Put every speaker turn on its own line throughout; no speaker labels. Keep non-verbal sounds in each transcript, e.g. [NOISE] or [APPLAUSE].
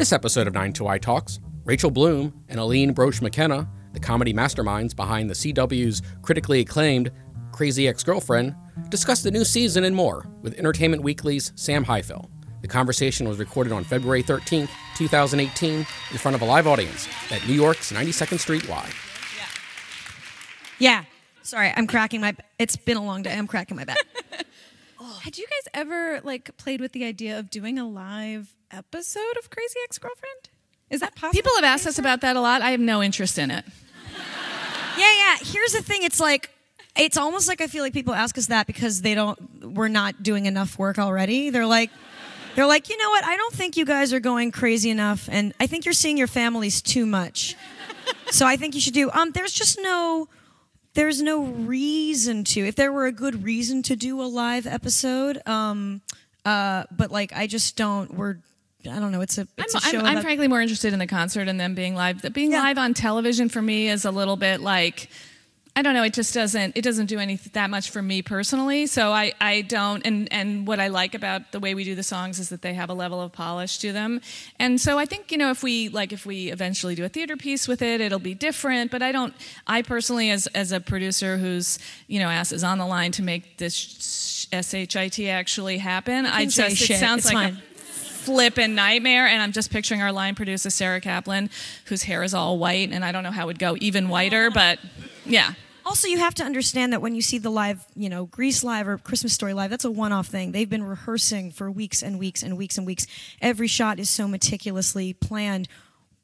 this episode of 92Y Talks, Rachel Bloom and Aline Brosh McKenna, the comedy masterminds behind the CW's critically acclaimed Crazy Ex Girlfriend, discuss the new season and more with Entertainment Weekly's Sam Highfill. The conversation was recorded on February 13th, 2018, in front of a live audience at New York's 92nd Street Y.
Yeah. Sorry, I'm cracking my. It's been a long day. I'm cracking my back. [LAUGHS]
Had you guys ever like played with the idea of doing a live episode of Crazy Ex Girlfriend? Is that possible?
People have asked us about that a lot. I have no interest in it.
yeah, yeah. Here's the thing. It's like. It's almost like I feel like people ask us that because they don't. We're not doing enough work already. They're like, they're like, you know what? I don't think you guys are going crazy enough, and I think you're seeing your families too much. so I think you should do. Um, there's just no there's no reason to. If there were a good reason to do a live episode, um, uh, but like I just don't. We're I don't know. It's a it's
I'm,
a show.
I'm, I'm frankly more interested in the concert and them being live. Being
Yeah.
live on television for me is a little bit like. I don't know. It just doesn't. It doesn't do any that much for me personally. So I, I don't. And and what I like about the way we do the songs is that they have a level of polish to them. And so I think you know if we like if we eventually do a theater piece with it, it'll be different. But I don't. I personally, as as a producer who's you know ass is on the line to make this shit actually happen, I just
shit.
it sounds
It's
like flippin' nightmare. And I'm just picturing our line producer, Sarah Kaplan, whose hair is all white. And I don't know how it would go even whiter, but yeah.
Also, you have to understand that when you see the live, you know, Grease live or Christmas Story live, that's a one-off thing. They've been rehearsing for weeks and weeks and weeks and weeks. Every shot is so meticulously planned.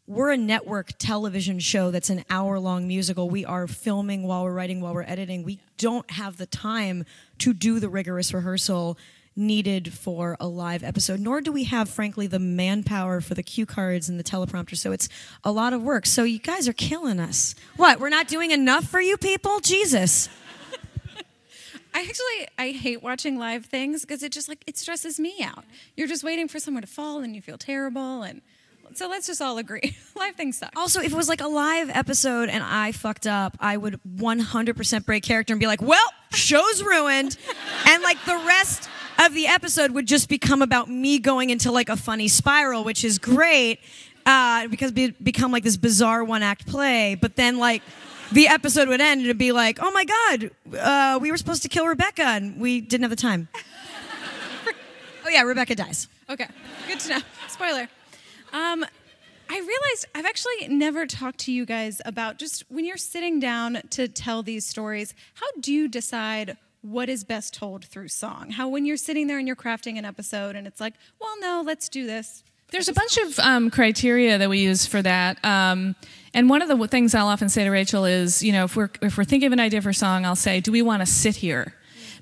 We're a network television show that's an hour-long musical. We are filming while we're writing, while we're editing. We don't have the time to do the rigorous rehearsal needed for a live episode, nor do we have, frankly, the manpower for the cue cards and the teleprompter. So it's a lot of work. So you guys are killing us. What? We're not doing enough for you people? Jesus. [LAUGHS]
I actually I hate watching live things because it just like it stresses me out. You're just waiting for someone to fall and you feel terrible and so let's just all agree [LAUGHS] live things suck.
Also, if it was like a live episode and I fucked up, I would 100% break character and be like, well, show's ruined. and like the rest of the episode would just become about me going into like a funny spiral, which is great uh, because it become like this bizarre one act play. But then like the episode would end and it'd be like, oh my God, uh, we were supposed to kill Rebecca and we didn't have the time. [LAUGHS] oh yeah, Rebecca dies.
Okay, good to know. Spoiler. Um, I realized I've actually never talked to you guys about just when you're sitting down to tell these stories, how do you decide what is best told through song? How, when you're sitting there and you're crafting an episode and it's like, well, no, let's do this.
There's a bunch of um, criteria that we use for that. Um, and one of the things I'll often say to Rachel is, you know, if we're, if we're thinking of an idea for a song, I'll say, do we want to sit here?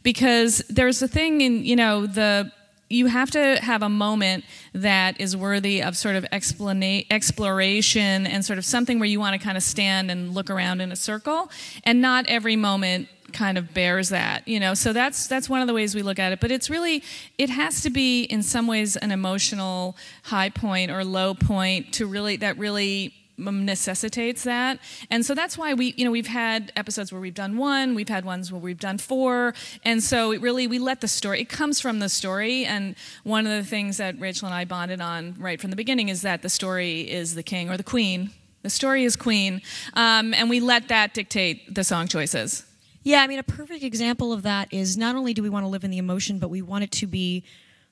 Because there's a thing in, you know, the you have to have a moment that is worthy of sort of explana- exploration and sort of something where you want to kind of stand and look around in a circle and not every moment kind of bears that you know? So that's that's one of the ways we look at it. But it's really it has to be in some ways an emotional high point or low point to really that really um, necessitates that. And so that's why we you know we've had episodes where we've done one we've had ones where we've done four. And so it really we let the story it comes from the story. And one of the things that rachel and i bonded on right from the beginning is that the story is the king or the queen. The story is queen. Um, and we let that dictate the song choices
Yeah, I mean, a perfect example of that is not only do we want to live in the emotion, but we want it to be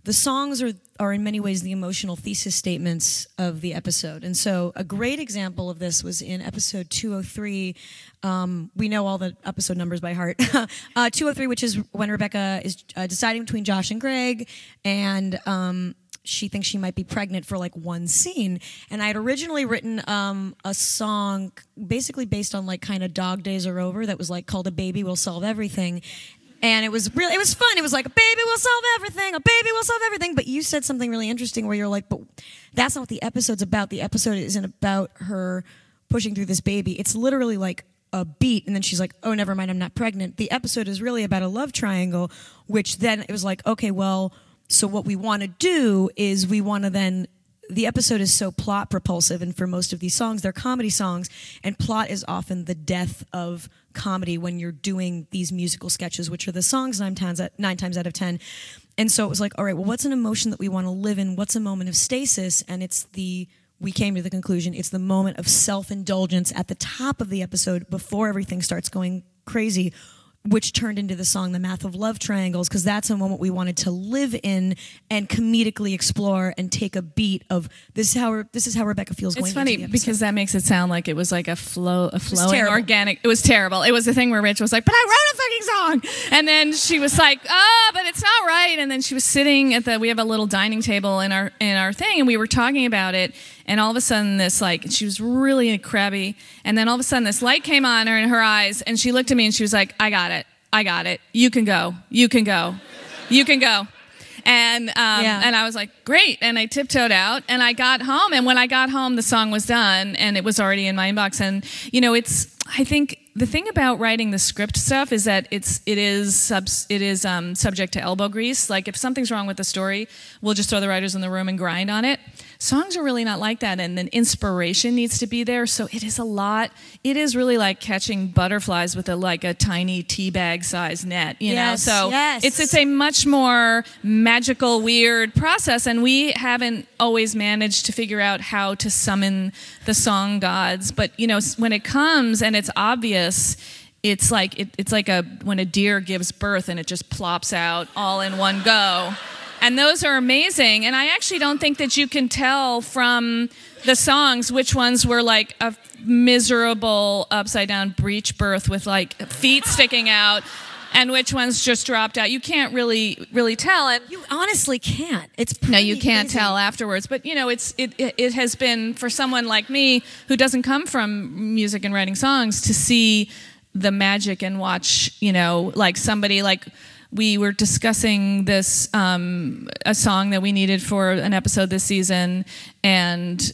the songs are, are in many ways the emotional thesis statements of the episode. And so a great example of this was in episode 203. Um, we know all the episode numbers by heart. [LAUGHS] uh, 203, which is when Rebecca is uh, deciding between Josh and Greg, and um, she thinks she might be pregnant for like one scene. And I had originally written um, a song basically based on like kind of Dog Days Are Over that was like called A Baby Will Solve Everything. And it was really, it was fun. It was like, a baby will solve everything, a baby will solve everything. But you said something really interesting where you're like, but that's not what the episode's about. The episode isn't about her pushing through this baby. It's literally like a beat and then she's like oh never mind i'm not pregnant the episode is really about a love triangle which then it was like okay well so what we want to do is we want to then the episode is so plot propulsive and for most of these songs they're comedy songs and plot is often the death of comedy when you're doing these musical sketches, which are the songs nine times out, nine times out of ten. And so it was like, all right, well, what's an emotion that we want to live in? What's a moment of stasis? And it's the we came to the conclusion it's the moment of self indulgence at the top of the episode before everything starts going crazy which turned into the song The Math of Love Triangles, because that's a moment we wanted to live in and comedically explore and take a beat of this is how this is how Rebecca feels going
It's funny
into the episode.
because that makes it sound like it was like a flow, a flowing
terrible.
organic. It was terrible. It was the thing where Rich was like, "But I wrote a fucking song," and then she was like, "Oh, but it's not right." And then she was sitting at the. We have a little dining table in our in our thing, and we were talking about it. And all of a sudden, this like she was really crabby, and then all of a sudden, this light came on her in her eyes, and she looked at me and she was like, "I got it. I got it. You can go. You can go. You can go." And um,
Yeah.
and I was like, great. And I tiptoed out and I got home. And when I got home, the song was done and it was already in my inbox. And you know, it's I think the thing about writing the script stuff is that it's it is subs, it is um, subject to elbow grease. Like if something's wrong with the story, we'll just throw the writers in the room and grind on it. Songs are really not like that, and then inspiration needs to be there. So it is a lot. It is really like catching butterflies with a like a tiny tea bag size net. You
Yes,
know, so
yes.
it's it's a much more magical, weird process, and we haven't always managed to figure out how to summon the song gods. But you know, when it comes and it's obvious, it's like it, it's like a when a deer gives birth and it just plops out all in one go. And those are amazing. And I actually don't think that you can tell from the songs which ones were like a miserable upside down breech birth with like feet sticking out and which ones just dropped out. You can't really really tell. And
you honestly can't. It's
no, you can't
crazy.
tell afterwards. But you know, it's it it it has been for someone like me who doesn't come from music and writing songs to see the magic and watch. You know, like somebody like we were discussing this um, a song that we needed for an episode this season, and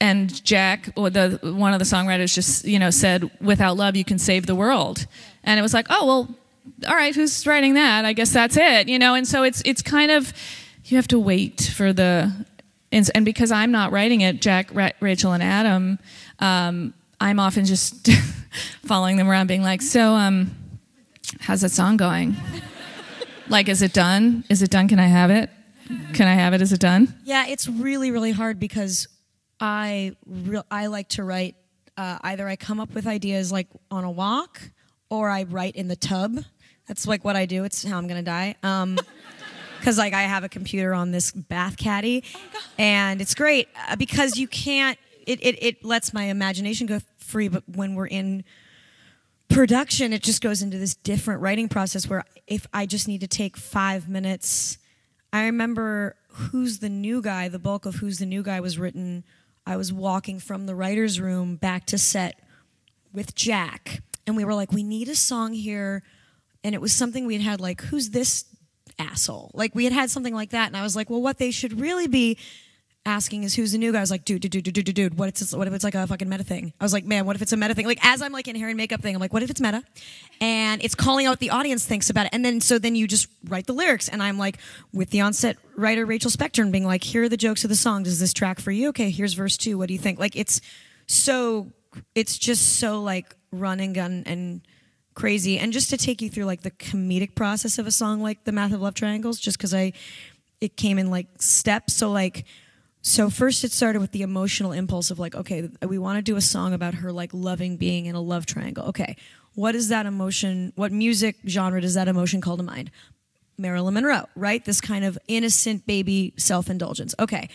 and Jack, the one of the songwriters, just you know said, "Without love, you can save the world," and it was like, oh well, all right, who's writing that? I guess that's it, you know. And so it's it's kind of you have to wait for the and, and because I'm not writing it, Jack, Ra- Rachel, and Adam, um, I'm often just [LAUGHS] following them around, being like, so um, how's that song going? Like, is it done? Is it done? Can I have it? Can I have it? Is it done?
Yeah, it's really really hard because I re- I like to write. Uh, either I come up with ideas like on a walk, or I write in the tub. That's like what I do. It's how I'm gonna die. Um, [LAUGHS] because like I have a computer on this bath caddy, and it's great uh, because you can't. It, it it lets my imagination go free, but when we're in production, it just goes into this different writing process where if I just need to take five minutes, I remember Who's the New Guy, the bulk of Who's the New Guy was written. I was walking from the writer's room back to set with Jack, and we were like, we need a song here. And it was something we had had like, who's this asshole? Like, we had had something like that. And I was like, well, what they should really be asking is who's the new guy. I was like, dude, dude, dude, dude, dude, dude. What if it's what if it's like a fucking meta thing? I was like, man, what if it's a meta thing? Like as I'm like in hair and makeup thing, I'm like, what if it's meta? And it's calling out what the audience thinks about it. And then so then you just write the lyrics. And I'm like with the onset writer Rachel Spector being like, here are the jokes of the song. Does this track for you? Okay, here's verse two. What do you think? Like it's so it's just so like run and gun and crazy. And just to take you through like the comedic process of a song like The Math of Love Triangles, just because I it came in like steps. So like so first it started with the emotional impulse of like, okay, we want to do a song about her like loving being in a love triangle. Okay. What is that emotion? What music genre does that emotion call to mind? Marilyn Monroe, right? This kind of innocent baby self indulgence. Okay.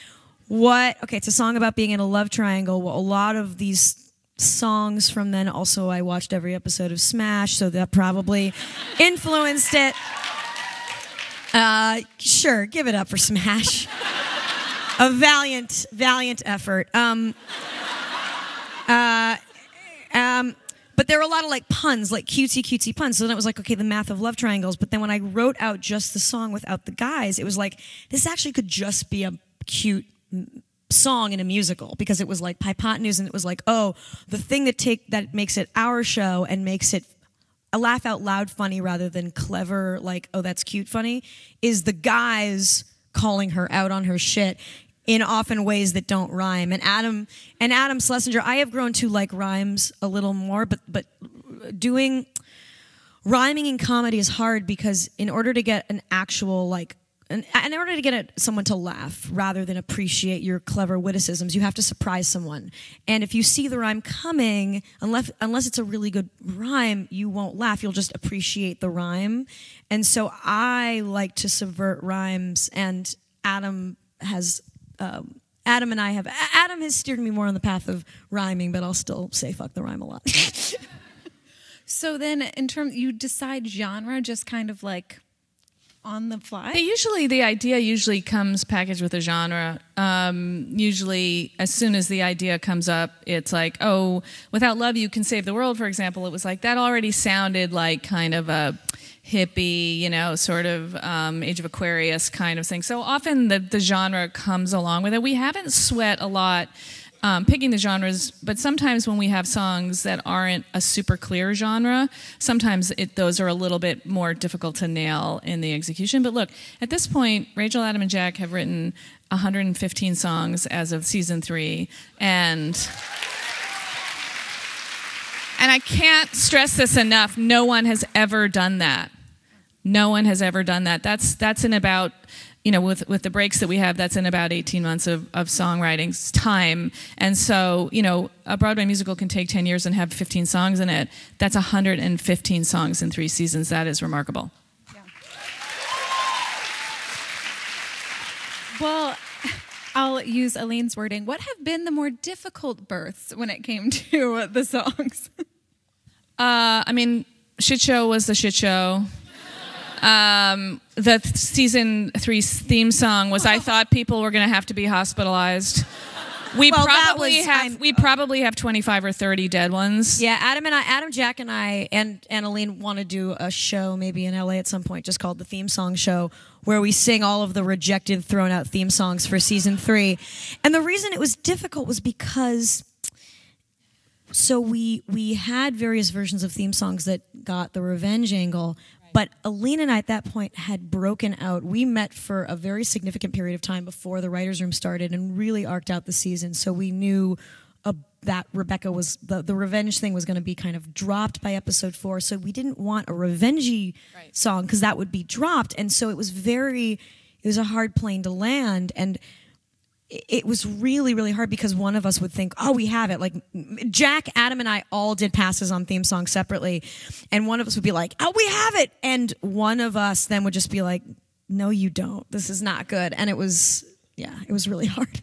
What? Okay, it's a song about being in a love triangle. Well, a lot of these songs from then also, I watched every episode of Smash, so that probably [LAUGHS] influenced it. Uh, sure, give it up for Smash. A valiant, valiant effort. Um, uh, um, but there were a lot of like puns, like cutesy, cutesy puns. So then it was like, okay, the math of love triangles. But then when I wrote out just the song without the guys, it was like, this actually could just be a cute song in a musical because it was like hypotenuse and it was like, oh, the thing that take that makes it our show and makes it a laugh out loud funny rather than clever, like, oh, that's cute funny, is the guys calling her out on her shit. In often ways that don't rhyme. And Adam and Adam Schlesinger, I have grown to like rhymes a little more, but but doing rhyming in comedy is hard because in order to get an actual like in, in order to get someone to laugh rather than appreciate your clever witticisms, you have to surprise someone. And if you see the rhyme coming, unless unless it's a really good rhyme, you won't laugh. You'll just appreciate the rhyme. And so I like to subvert rhymes. And Adam has. Um, Adam and I have. Adam has steered me more on the path of rhyming, but I'll still say fuck the rhyme a lot. [LAUGHS]
So then, in terms, you decide genre just kind of like on the fly.
They usually, the idea usually comes packaged with a genre. Um, usually, as soon as the idea comes up, it's like, oh, without love, you can save the world, for example. It was like that already sounded like kind of a hippie, you know, sort of um, Age of Aquarius kind of thing. So often the, the genre comes along with it. We haven't sweat a lot um, picking the genres, but sometimes when we have songs that aren't a super clear genre, sometimes it, those are a little bit more difficult to nail in the execution. But look, at this point, Rachel, Adam, and Jack have written 115 songs as of season three, and. And I can't stress this enough. No one has ever done that. No one has ever done that. That's that's in about you know, with, with the breaks that we have, that's in about 18 months of, of songwriting time. And so, you know, a Broadway musical can take 10 years and have 15 songs in it. That's 115 songs in three seasons. That is remarkable.
Well, I'll use Aline's wording. What have been the more difficult births when it came [LAUGHS] to the songs?
Uh, I mean, Shit Show was the shit show. Um, the th- season three theme song was "I thought people were going to have to be hospitalized." We
Well,
probably
was-
have
I'm-
we probably have twenty five or thirty dead ones.
Yeah, Adam and I, Adam, Jack, and I, and Annaline want to do a show maybe in LA at some point, just called the Theme Song Show, where we sing all of the rejected, thrown out theme songs for season three. And the reason it was difficult was because so we we had various versions of theme songs that got the revenge angle. But Aline and I at that point had broken out. We met for a very significant period of time before the writers' room started and really arced out the season. So we knew uh, that Rebecca was the the revenge thing was going to be kind of dropped by episode four. So we didn't want a revengey song because that would be dropped, and so it was very it was a hard plane to land and it- was really really hard because one of us would think oh we have it. Like jack adam and i all did passes on theme songs separately and one of us would be like oh we have it! And one of us then would just be like no you don't. This is not good. And it was yeah it was really [LAUGHS] hard.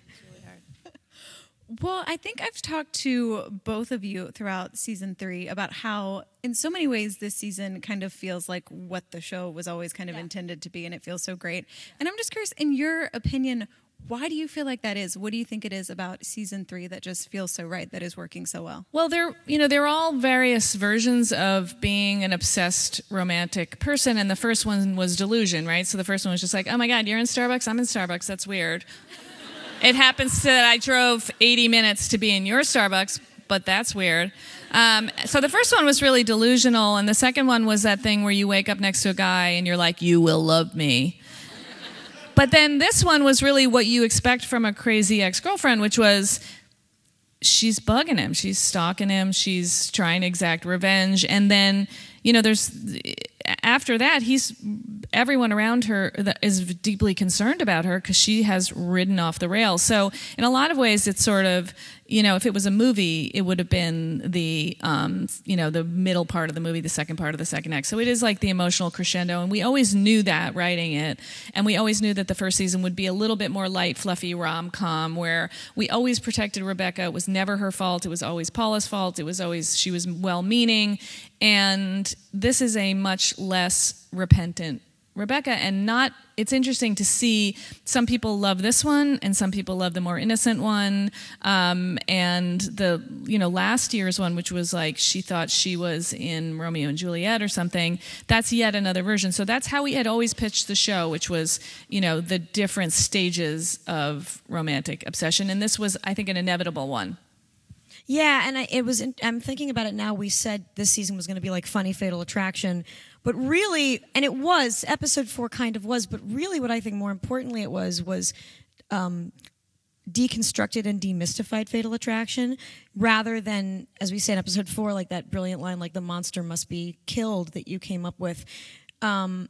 Well, I think I've talked to both of you throughout season three about how, in so many ways, this season kind of feels like what the show was always kind of intended to be, and it feels so great. And I'm just curious, in your opinion, why do you feel like that is? What do you think it is about season three that just feels so right, that is working so well?
Well, they're you know they're all various versions of being an obsessed romantic person, and the first one was delusion, right? So the first one was just like, oh my god, you're in Starbucks, I'm in Starbucks, that's weird. [LAUGHS] it happens that I drove 80 minutes to be in your Starbucks, but that's weird. Um, so the first one was really delusional, and the second one was that thing where you wake up next to a guy and you're like, you will love me. But then this one was really what you expect from a crazy ex girlfriend, which was she's bugging him, she's stalking him, she's trying to exact revenge. And then, you know, there's after that, he's everyone around her is deeply concerned about her because she has ridden off the rails. So, in a lot of ways, it's sort of you know, if it was a movie, it would have been the um, you know the middle part of the movie, the second part of the second act. So it is like the emotional crescendo, and we always knew that writing it, and we always knew that the first season would be a little bit more light, fluffy rom com, where we always protected Rebecca. It was never her fault. It was always Paula's fault. It was always she was well meaning, and this is a much less repentant Rebecca and not it's interesting to see some people love this one and some people love the more innocent one um, and the you know last year's one which was like she thought she was in Romeo and Juliet or something that's yet another version so that's how we had always pitched the show which was you know the different stages of romantic obsession and this was I think an inevitable one
Yeah, and I, it was. I'm thinking about it now. We said this season was going to be like funny Fatal Attraction, but really, and it was. Episode four kind of was, but really, what I think more importantly it was was um, deconstructed and demystified fatal attraction rather than as we say in episode four like that brilliant line like the monster must be killed that you came up with um,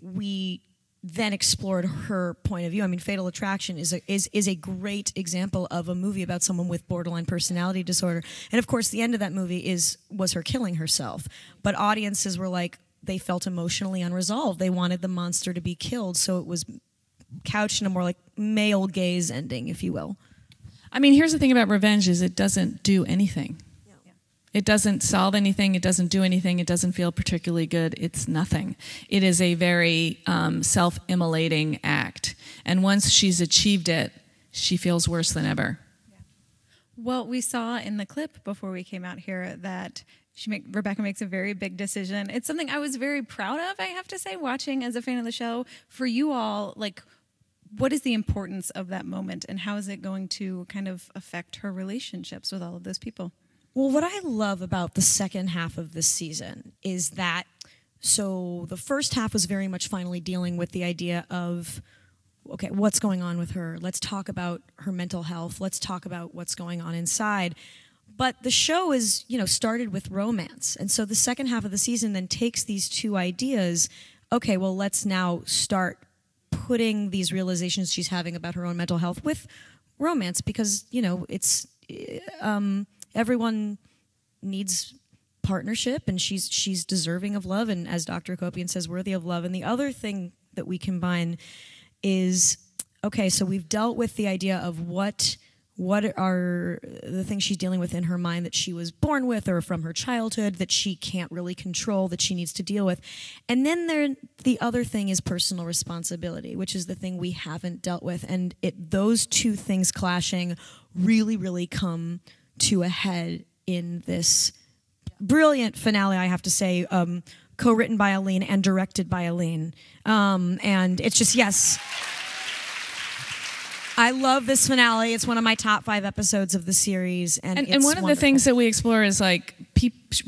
we then explored her point of view. I mean, Fatal Attraction is a, is is a great example of a movie about someone with borderline personality disorder. And of course, the end of that movie is was her killing herself. But audiences were like they felt emotionally unresolved. They wanted the monster to be killed, so it was couched in a more like male gaze ending, if you will.
I mean, here's the thing about revenge is it doesn't do anything. It doesn't solve anything. It doesn't do anything. It doesn't feel particularly good. It's nothing. It is a very um, self immolating act. And once she's achieved it, she feels worse than ever.
Well, we saw in the clip before we came out here that she make, Rebecca makes a very big decision. It's something I was very proud of, I have to say, watching as a fan of the show. For you all, like, what is the importance of that moment and how is it going to kind of affect her relationships with all of those people?
Well, what I love about the second half of this season is that so the first half was very much finally dealing with the idea of okay, what's going on with her? Let's talk about her mental health. Let's talk about what's going on inside. But the show is, you know, started with romance. And so the second half of the season then takes these two ideas. Okay, well, let's now start putting these realizations she's having about her own mental health with romance because, you know, it's um, everyone needs partnership and she's she's deserving of love and as Dr. Akopian says worthy of love and the other thing that we combine is okay so we've dealt with the idea of what what are the things she's dealing with in her mind that she was born with or from her childhood that she can't really control that she needs to deal with and then there the other thing is personal responsibility which is the thing we haven't dealt with and it those two things clashing really really come to a head in this brilliant finale, I have to say, um, co written by Aline and directed by Aline. Um, and it's just, yes. I love this finale. It's one of my top five episodes of the series, and
and, and one of
wonderful.
the things that we explore is like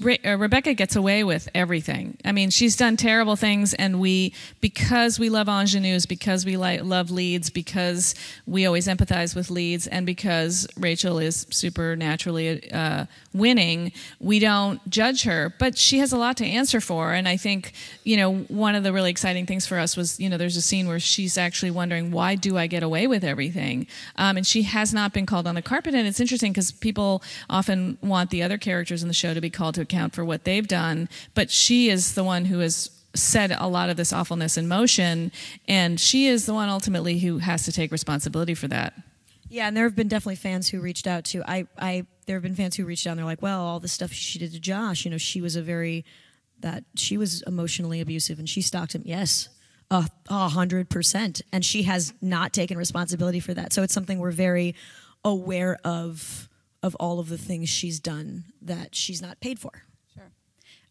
Re- uh, Rebecca gets away with everything. I mean, she's done terrible things, and we, because we love ingenues, because we like, love leads, because we always empathize with leads, and because Rachel is supernaturally uh, winning, we don't judge her. But she has a lot to answer for, and I think, you know, one of the really exciting things for us was, you know, there's a scene where she's actually wondering, why do I get away with everything? Um, and she has not been called on the carpet, and it's interesting because people often want the other characters in the show to be called to account for what they've done, but she is the one who has set a lot of this awfulness in motion, and she is the one ultimately who has to take responsibility for that.
Yeah, and there have been definitely fans who reached out to I. I there have been fans who reached out. and They're like, well, all the stuff she did to Josh. You know, she was a very that she was emotionally abusive, and she stalked him. Yes, a hundred percent, and she has not taken responsibility for that. So it's something we're very aware of of all of the things she's done that she's not paid for.
Sure.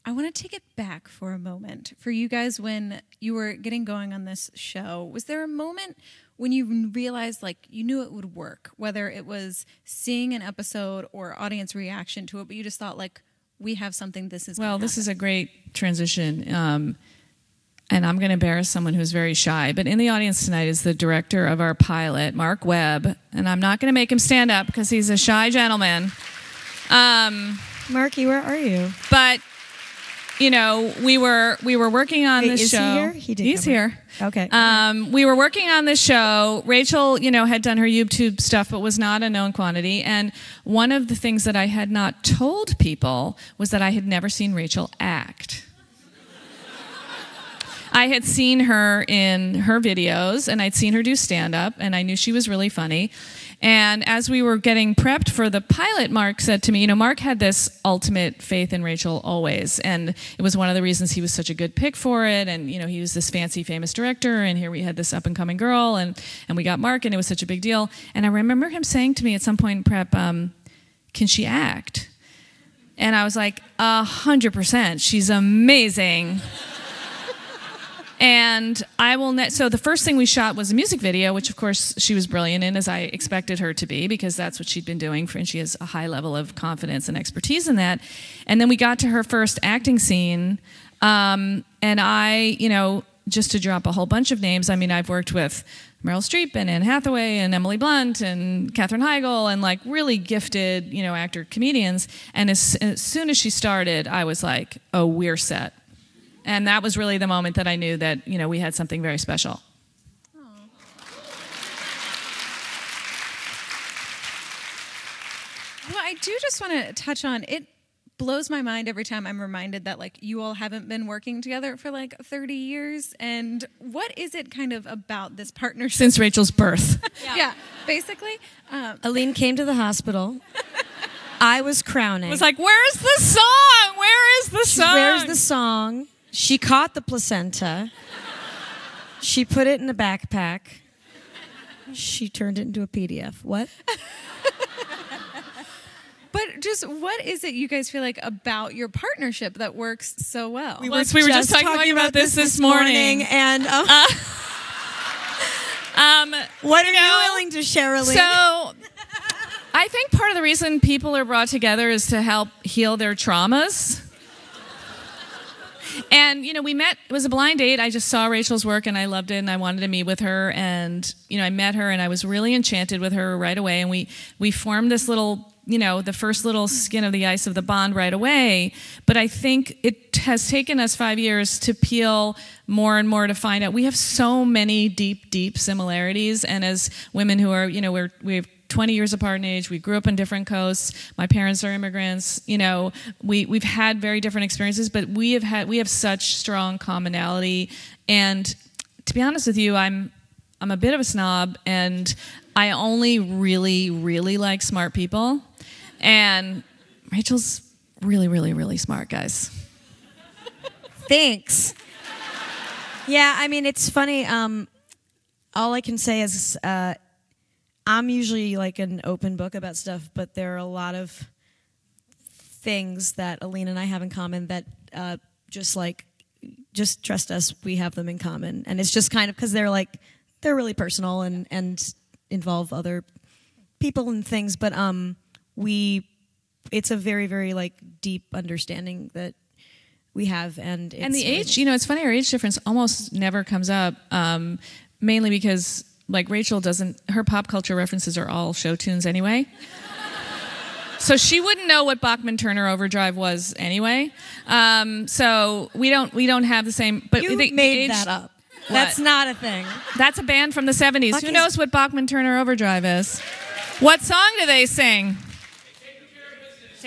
I want to take it back for a moment. For you guys, when you were getting going on this show, was there a moment when you realized like you knew it would work, whether it was seeing an episode or audience reaction to it, but you just thought like, we have something this is
well this is a great transition um, and I'm going to embarrass someone who's very shy, but in the audience tonight is the director of our pilot, Marc Webb, and I'm not going to make him stand up because he's a shy gentleman. Um,
Marky, where are you?
But you know, we were we were working on
Wait,
this
is
show.
He here? He did
He's here.
Okay.
Um, we were working on this show. Rachel, you know, had done her YouTube stuff, but was not a known quantity. And one of the things that I had not told people was that I had never seen Rachel act. I had seen her in her videos and I'd seen her do stand up and I knew she was really funny. And as we were getting prepped for the pilot, Marc said to me, you know, Marc had this ultimate faith in Rachel always. And it was one of the reasons he was such a good pick for it. And, you know, he was this fancy, famous director. And here we had this up and coming girl. And, and we got Marc and it was such a big deal. And I remember him saying to me at some point in prep, um, can she act? And I was like, a hundred percent. She's amazing. And I will. Ne- so the first thing we shot was a music video, which of course she was brilliant in, as I expected her to be, because that's what she'd been doing, for, and she has a high level of confidence and expertise in that. And then we got to her first acting scene, um, and I, you know, just to drop a whole bunch of names, I mean, I've worked with Meryl Streep and Anne Hathaway and Emily Blunt and Katherine Heigl and like really gifted, you know, actor comedians. And as, as soon as she started, I was like, oh, we're set. And that was really the moment that I knew that, you know, we had something very special.
Well, I do just want to touch on it blows my mind every time I'm reminded that like you all haven't been working together for like 30 years and what is it kind of about this partnership
Since Rachel's birth. [LAUGHS]
yeah. basically um,
Aline came to the hospital. I was crowning.
It was like, where's the song? Where is the song?
Where's the song? She caught the placenta. She put it in a backpack. She turned it into a PDF. What?
but just what is it you guys feel like about your partnership that works so well
We were, we were just talking, about this this morning.
and um,
Um,
what are you
know,
willing to share, Aline?
So, I think part of the reason people are brought together is to help heal their traumas. And you know, we met. It was a blind date. I just saw Rachel's work and I loved it, and I wanted to meet with her. And you know, I met her and I was really enchanted with her right away. And we we formed this little, you know, the first little skin of the ice of the bond right away. But I think it has taken us five years to peel more and more to find out we have so many deep, deep similarities. And as women who are, you know, we're we have 20 years apart in age. We grew up on different coasts. My parents are immigrants. You know, we we've had very different experiences, but we have had we have such strong commonality. And to be honest with you, I'm I'm a bit of a snob, and I only really really like smart people. And Rachel's really really really smart, guys.
Thanks. Yeah, I mean it's funny. Um, all I can say is uh, I'm usually like an open book about stuff, but there are a lot of things that Aline and I have in common that uh, just like just trust us, we have them in common, and it's just kind of because they're like they're really personal and and involve other people and things, but um, we it's a very very like deep understanding that we have and it's
and the age, you know, it's funny. Our age difference almost never comes up, um, mainly because like Rachel doesn't. Her pop culture references are all show tunes anyway. [LAUGHS] So she wouldn't know what Bachman Turner Overdrive was anyway. Um, so we don't we don't have the same. But
You
the, the
made
age-
that up. That's not a thing.
That's a band from the '70s.
Fuck
Who knows what Bachman Turner Overdrive is? What song do they sing?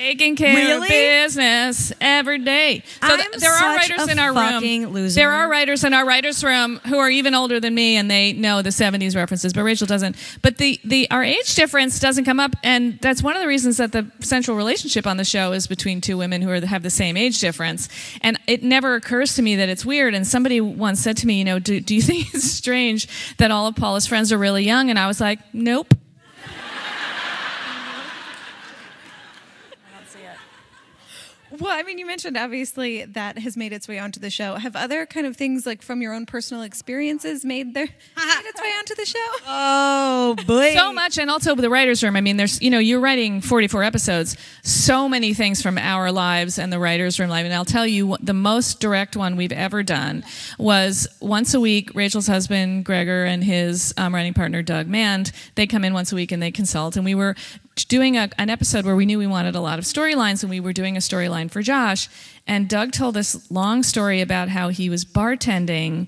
Taking care of
Really?
business every day. So th- there are writers
a
in our room.
loser.
There are writers in our writers' room who are even older than me, and they know the '70s references, but Rachel doesn't. But the the our age difference doesn't come up, and that's one of the reasons that the central relationship on the show is between two women who are, have the same age difference. And it never occurs to me that it's weird. And somebody once said to me, you know, do, do you [LAUGHS] think it's strange that all of Paula's friends are really young? And I was like, nope.
Well, I mean, you mentioned obviously that has made its way onto the show. Have other kind of things like from your own personal experiences made their [LAUGHS] made its way onto the show?
Oh boy.
so much and also the writers room i mean there's you know you're writing 44 episodes so many things from our lives and the writers room live and i'll tell you the most direct one we've ever done was once a week rachel's husband gregor and his um, writing partner doug mand they come in once a week and they consult and we were doing a, an episode where we knew we wanted a lot of storylines and we were doing a storyline for josh and doug told this long story about how he was bartending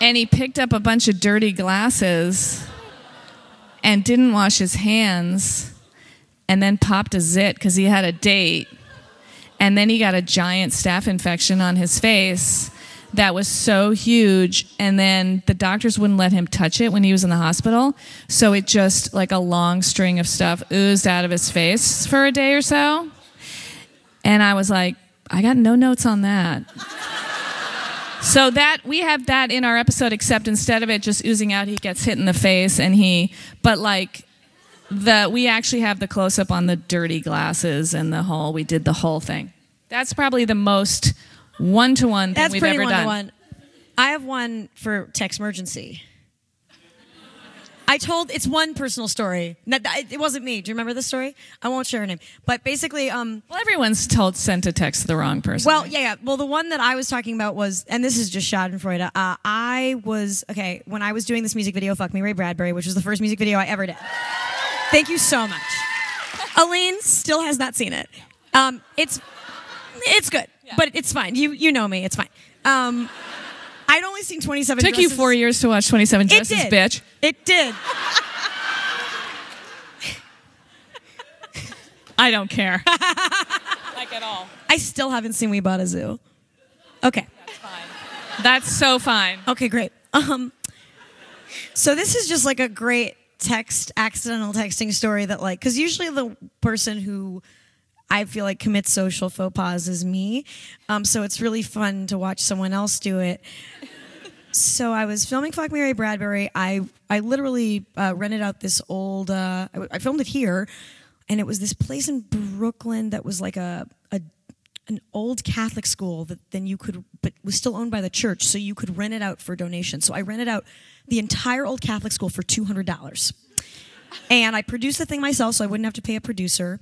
and he picked up a bunch of dirty glasses and didn't wash his hands and then popped a zit because he had a date and then he got a giant staph infection on his face that was so huge and then the doctors wouldn't let him touch it when he was in the hospital so it just like a long string of stuff oozed out of his face for a day or so and i was like i got no notes on that so that we have that in our episode, except instead of it just oozing out, he gets hit in the face, and he. But like, the we actually have the close up on the dirty glasses and the whole. We did the whole thing. That's probably the most one to one thing
That's
we've
pretty
ever
one
done.
to one. I have one for text emergency. I told it's one personal story. It wasn't me. Do you remember the story? I won't share her name. But basically, um,
Well, everyone's told sent a text to the wrong person.
well, yeah, yeah. Well, the one that I was talking about was, and this is just Schadenfreude. Uh, I was okay when I was doing this music video, "Fuck Me, Ray Bradbury," which was the first music video I ever did. Thank you so much. Aline still has not seen it. Um, it's it's good, but it's fine. You you know me. It's fine. Um, I'd only seen twenty seven.
took you four years to watch Twenty Seven
It
Dresses,
did,
bitch.
It did.
I don't care. like at all.
I still haven't seen We Bought a Zoo. Okay.
That's fine. That's so fine.
Okay, great. Um, so this is just like a great text, accidental texting story that like, because usually the person who I feel like commits social faux pas is me. Um, so it's really fun to watch someone else do it. So I was filming Fuck Me Ray Bradbury. I I literally uh, rented out this old. Uh, I, I filmed it here, and it was this place in Brooklyn that was like a a an old Catholic school that then you could, but was still owned by the church, so you could rent it out for donations. So I rented out the entire old Catholic school for two hundred dollars, and I produced the thing myself, so I wouldn't have to pay a producer.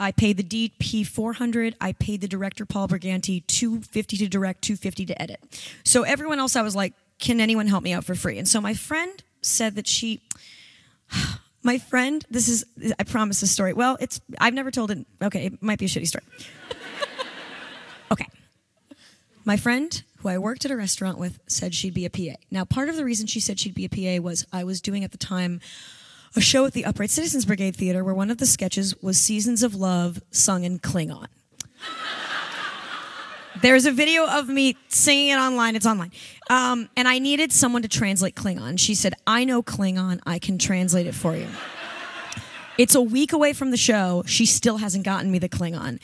I paid the DP four hundred. I paid the director Paul Briganti two fifty to direct, two fifty to edit. So everyone else, I was like, can anyone help me out for free? And so my friend said that she [SIGHS] my friend this is i promise this story well it's i've never told it okay it might be a shitty story [LAUGHS] okay my friend who i worked at a restaurant with said she'd be a pa now part of the reason she said she'd be a pa was i was doing at the time a show at the upright citizens brigade theater where one of the sketches was seasons of love sung in klingon there's a video of me singing it online. It's online. Um, and I needed someone to translate Klingon. She said, I know Klingon. I can translate it for you. It's a week away from the show. She still hasn't gotten me the Klingon.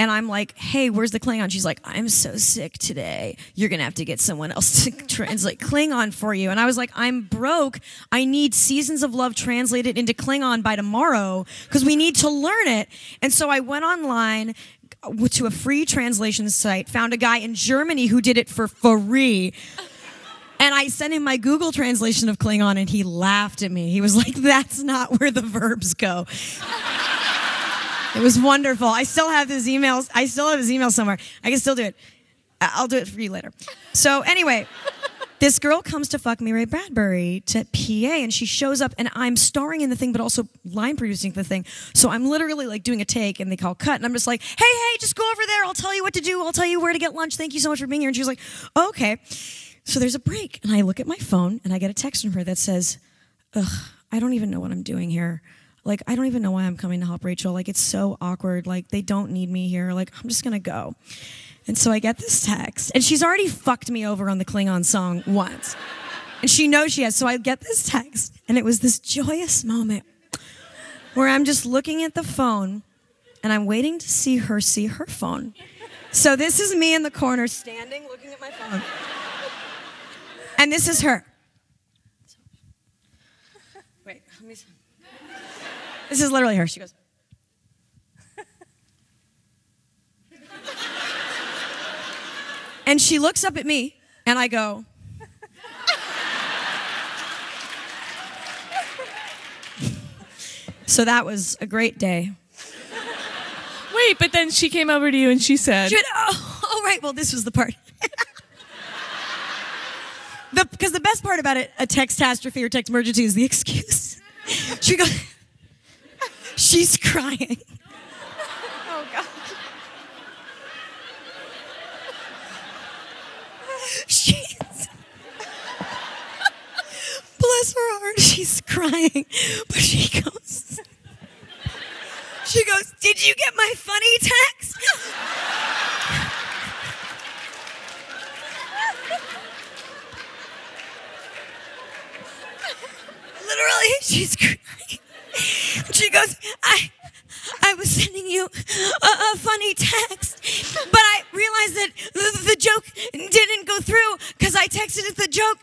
And I'm like, hey, where's the Klingon? She's like, I'm so sick today. You're going to have to get someone else to [LAUGHS] translate Klingon for you. And I was like, I'm broke. I need Seasons of Love translated into Klingon by tomorrow because we need to learn it. And so I went online to a free translation site, found a guy in Germany who did it for free. And I sent him my Google translation of Klingon, and he laughed at me. He was like, That's not where the verbs go. It was wonderful. I still have his emails. I still have his email somewhere. I can still do it. I'll do it for you later. So, anyway, this girl comes to fuck me Ray Bradbury to PA and she shows up and I'm starring in the thing but also line producing the thing. So I'm literally like doing a take and they call cut and I'm just like, hey, hey, just go over there. I'll tell you what to do. I'll tell you where to get lunch. Thank you so much for being here. And she's like, okay. So there's a break and I look at my phone and I get a text from her that says, ugh, I don't even know what I'm doing here. Like, I don't even know why I'm coming to help Rachel. Like, it's so awkward. Like, they don't need me here. Like, I'm just gonna go. And so I get this text, and she's already fucked me over on the Klingon song once. And she knows she has. So I get this text, and it was this joyous moment where I'm just looking at the phone and I'm waiting to see her see her phone. So this is me in the corner standing looking at my phone. And this is her. Wait, let me. This is literally her. She goes, And she looks up at me, and I go, So that was a great day.
Wait, but then she came over to you and she said,
She went, oh, all right, well, this was the part. Because the, best part about it, a textastrophe or text emergency, is the excuse. She goes, she's crying. [LAUGHS]
Oh God.
She's bless her heart, she's crying, but she goes. She goes, Did you get my funny text? [LAUGHS] Literally, she's crying. She goes, I I was sending you a, a funny text, but I realized that the, the joke didn't go through because I texted it the joke,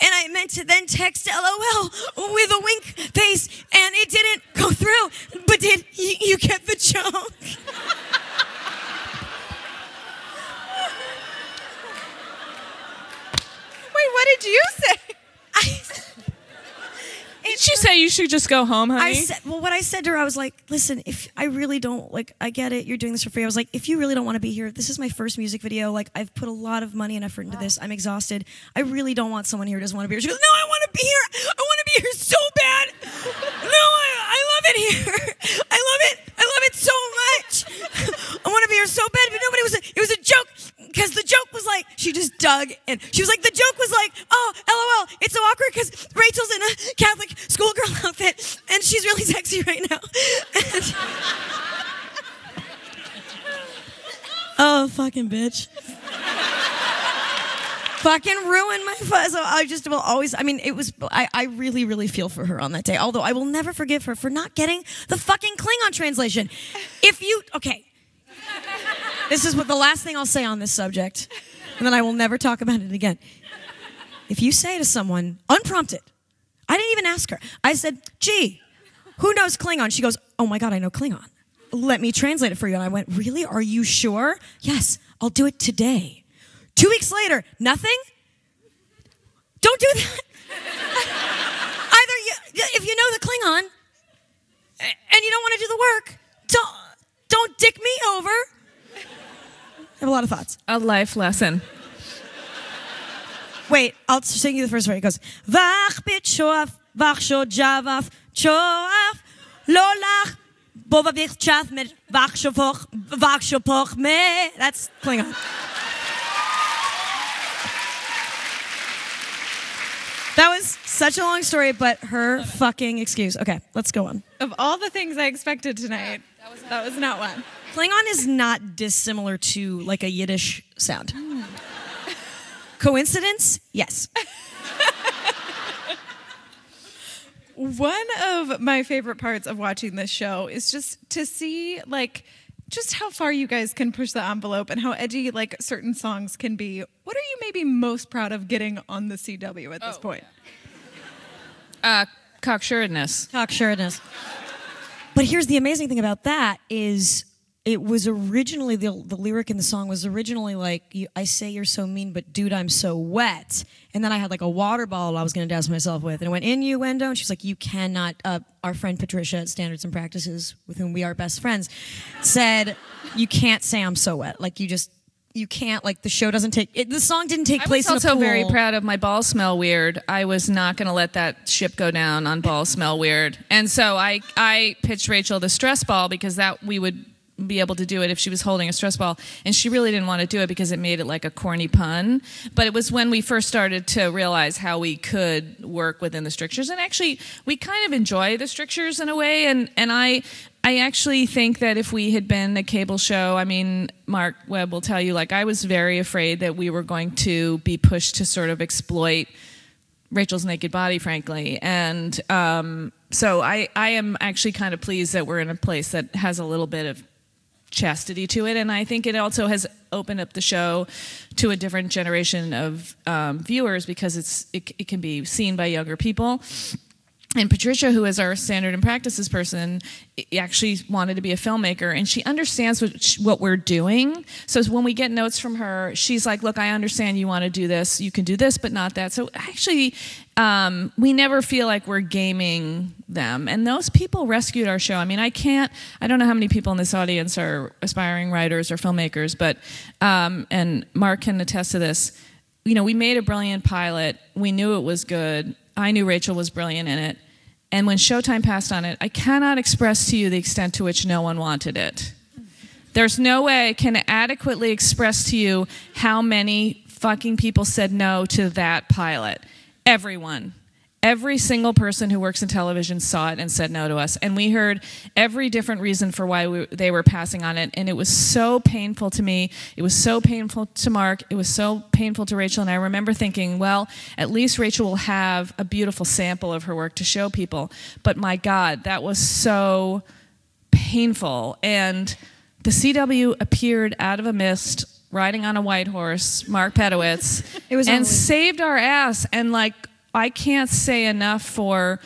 and I meant to then text LOL with a wink face, and it didn't go through. But did you, you get the joke?
Wait, what did you say?
I, it
she say you should just go home, honey?
I said, well, what I said to her, I was like, listen, if I really don't, like, I get it, you're doing this for free. I was like, if you really don't want to be here, this is my first music video. Like, I've put a lot of money and effort into this. I'm exhausted. I really don't want someone here who doesn't want to be here. She goes, no, I want to be here. I want to be here so bad. No, I, I love it here. I love it. I love it so much. I want to be here so bad, but nobody was. A, it was a joke because the joke was like she just dug and she was like the joke was like, oh, lol. It's so awkward because Rachel's in a Catholic schoolgirl outfit and she's really sexy right now. And- oh, fucking bitch. fucking ruined my fun. So I just will always, I mean, it was, I, I really, really feel for her on that day. Although I will never forgive her for not getting the fucking Klingon translation. If you, okay. This is what the last thing I'll say on this subject, and then I will never talk about it again. If you say to someone, unprompted, I didn't even ask her, I said, gee, who knows Klingon? She goes, oh my God, I know Klingon. Let me translate it for you. And I went, really? Are you sure? Yes, I'll do it today. Two weeks later, nothing? Don't do that. [LAUGHS] Either you, if you know the Klingon and you don't want to do the work, don't, don't dick me over. I have a lot of thoughts.
a life lesson.
Wait, I'll sing you the first part. It goes, Vach bit shoaf, vach sho javaf, choaf, lolach, bova bich chath mit vach me. That's Klingon. That was such a long story, but her fucking excuse. Okay, let's go on.
Of all the things I expected tonight, that was, not one.
Klingon is not dissimilar to like a Yiddish sound. Coincidence? Yes.
One of my favorite parts of watching this show is just to see like just how far you guys can push the envelope and how edgy like certain songs can be. What are you maybe most proud of getting on the CW at this point?
Uh, cocksureness.
Cocksureness. But here's the amazing thing about that is it was originally the, the lyric in the song was originally like you, I say you're so mean, but dude I'm so wet. And then I had like a water bottle I was going to douse myself with, and it went innuendo. And she's like, you cannot. Uh, our friend Patricia at Standards and Practices, with whom we are best friends, said you can't say I'm so wet. Like you just you can't. Like the show doesn't take it, the song didn't take
I
place
was
in a
also very proud of my ball smell weird. I was not going to let that ship go down on ball smell weird, and so I I pitched Rachel the stress ball because that we would be able to do it if she was holding a stress ball, and she really didn't want to do it because it made it like a corny pun. But it was when we first started to realize how we could work within the strictures, and actually we kind of enjoy the strictures in a way, and and I. I actually think that if we had been a cable show, I mean, Marc Webb will tell you, like, I was very afraid that we were going to be pushed to sort of exploit Rachel's naked body, frankly. And um, so I, I am actually kind of pleased that we're in a place that has a little bit of chastity to it. And I think it also has opened up the show to a different generation of um, viewers because it's it, it can be seen by younger people and Patricia, who is our standard and practices person, actually wanted to be a filmmaker, and she understands what, sh- what we're doing. So when we get notes from her, she's like, "Look, I understand you want to do this. You can do this, but not that." So actually, um, we never feel like we're gaming them, and those people rescued our show. I mean, I can't. I don't know how many people in this audience are aspiring writers or filmmakers, but um, and Marc can attest to this you know, we made a brilliant pilot. We knew it was good. I knew Rachel was brilliant in it. And when Showtime passed on it, I cannot express to you the extent to which no one wanted it. There's no way I can adequately express to you how many fucking people said no to that pilot. Everyone. Every single person who works in television saw it and said no to us. And we heard every different reason for why we, they were passing on it. And it was so painful to me. It was so painful to Marc. It was so painful to Rachel. And I remember thinking, well, at least Rachel will have a beautiful sample of her work to show people. But my God, that was so painful. And the CW appeared out of a mist, riding on a white horse, Mark Pedowitz, [LAUGHS]
It was
and
unbelievable.
saved our ass. And like, I can't say enough for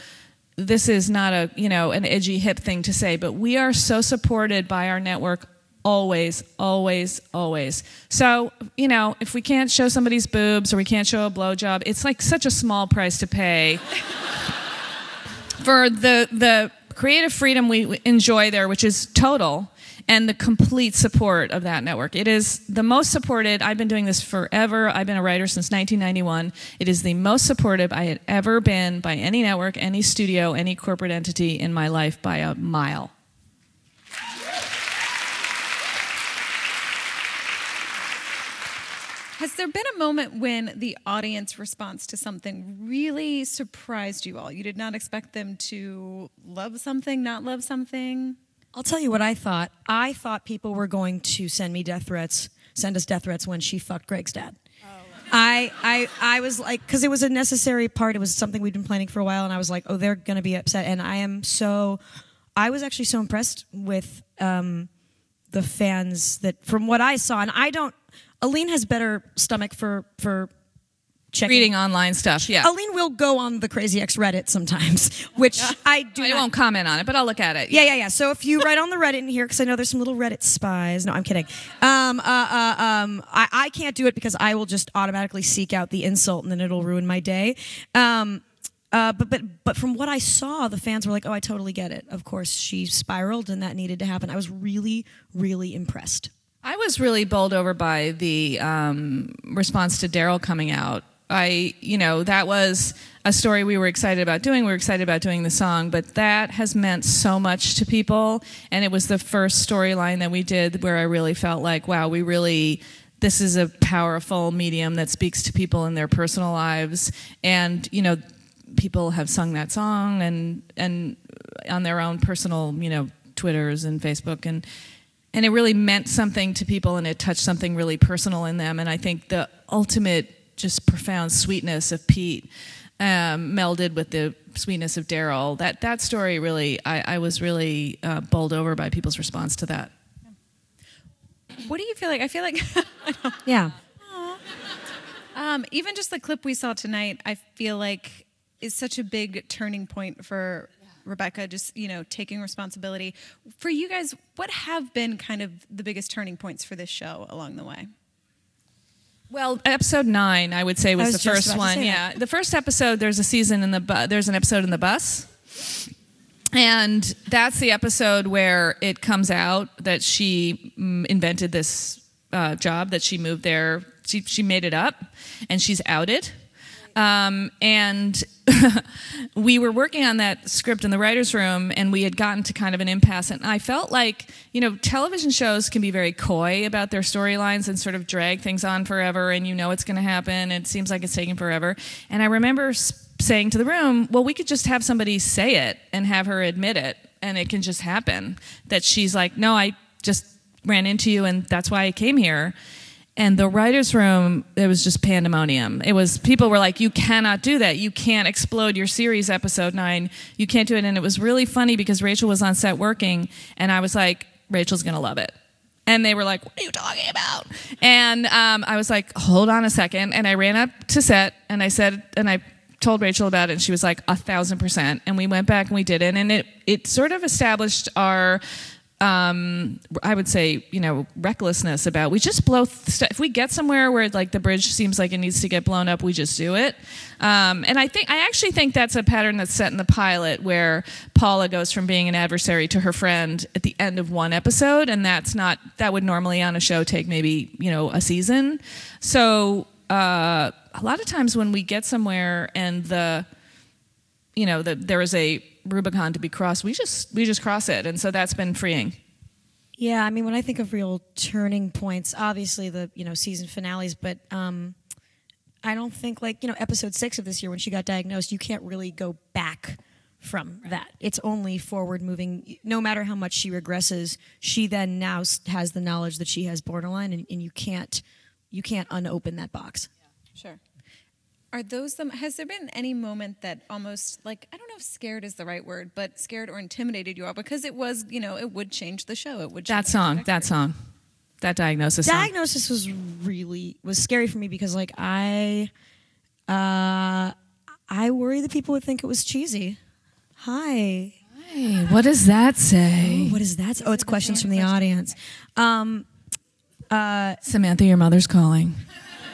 this is not a you know an edgy hip thing to say, but we are so supported by our network always, always, always. So you know, if we can't show somebody's boobs or we can't show a blowjob, it's like such a small price to pay [LAUGHS] for the the creative freedom we enjoy there, which is total, and the complete support of that network. It is the most supported. I've been doing this forever. I've been a writer since 1991. It is the most supportive I had ever been by any network, any studio, any corporate entity in my life by a mile.
Has there been a moment when the audience response to something really surprised you all? You did not expect them to love something, not love something?
I'll tell you what I thought. I thought people were going to send me death threats, send us death threats when she fucked Greg's dad. I, I, I was like, because it was a necessary part. It was something we'd been planning for a while, and I was like, oh, they're gonna be upset. And I am so, I was actually so impressed with um, the fans that, from what I saw, and I don't. Aline has better stomach for for checking.
Reading online stuff, yeah.
Aline will go on the Crazy Ex Reddit sometimes, [LAUGHS] which I do.
I
not-
won't comment on it, but I'll look at it.
yeah, yeah, yeah. So if you write on the Reddit in here, because I know there's some little Reddit spies. No, I'm kidding. Um, uh, uh, um, I, I can't do it because I will just automatically seek out the insult and then it'll ruin my day. Um, uh, but but but from what I saw, the fans were like, "Oh, I totally get it." Of course, she spiraled, and that needed to happen. I was really, really impressed.
I was really bowled over by the um, response to Daryl coming out. I, you know, that was a story we were excited about doing. We were excited about doing the song, but that has meant so much to people. And it was the first storyline that we did where I really felt like, wow, we really, this is a powerful medium that speaks to people in their personal lives. And, you know, people have sung that song and, and on their own personal, you know, Twitters and Facebook. And, and it really meant something to people and it touched something really personal in them and i think the ultimate just profound sweetness of pete um, melded with the sweetness of daryl that that story really i, I was really uh, bowled over by people's response to that
What do you feel like? I feel like [LAUGHS]
Yeah.
um, even just the clip we saw tonight, I feel like is such a big turning point for Rebecca, just, you know, taking responsibility. For you guys, what have been kind of the biggest turning points for this show along the way?
Well, episode nine, I would say, was,
was
the first one. Yeah, the first episode. There's a season in the bu- there's an episode in the bus, and that's the episode where it comes out that she mm, invented this uh, job that she moved there. She she made it up, and she's outed. Um, and [LAUGHS] we were working on that script in the writer's room, and we had gotten to kind of an impasse. And I felt like, you know, television shows can be very coy about their storylines and sort of drag things on forever, and you know it's going to happen. It seems like it's taking forever. And I remember saying to the room, well, we could just have somebody say it and have her admit it, and it can just happen. That she's like, no, I just ran into you, and that's why I came here. And the writer's room, it was just pandemonium. It was, people were like, you cannot do that. You can't explode your series, episode nine. You can't do it. And it was really funny because Rachel was on set working, and I was like, Rachel's gonna love it. And they were like, what are you talking about? And um, I was like, hold on a second. And I ran up to set and I said, and I told Rachel about it, and she was like, a thousand percent. And we went back and we did it. And it, it sort of established our um, I would say, you know, recklessness about we just blow st- if we get somewhere where like the bridge seems like it needs to get blown up, we just do it. Um, and I think I actually think that's a pattern that's set in the pilot where Paula goes from being an adversary to her friend at the end of one episode, and that's not that would normally on a show take maybe you know a season. So uh, a lot of times when we get somewhere and the you know the, there is a Rubicon to be crossed, we just we just cross it, and so that's been freeing.
Yeah, I mean, when I think of real turning points, obviously the you know season finales, but um, I don't think like you know episode six of this year when she got diagnosed, you can't really go back from that. It's only forward moving. No matter how much she regresses, she then now has the knowledge that she has borderline, and, and you can't you can't unopen that box.
Sure. Are those the, has there been any moment that almost like I don't know if scared is the right word, but scared or intimidated you all because it was, you know, it would change the show. It would change
That song, that song, that diagnosis. song.
Diagnosis was really was scary for me because like I uh, I worry that people would think it was cheesy. Hi.
Hey, what does that say?
What is that? Oh, it's questions from the audience. Um, uh,
Samantha, your mother's calling.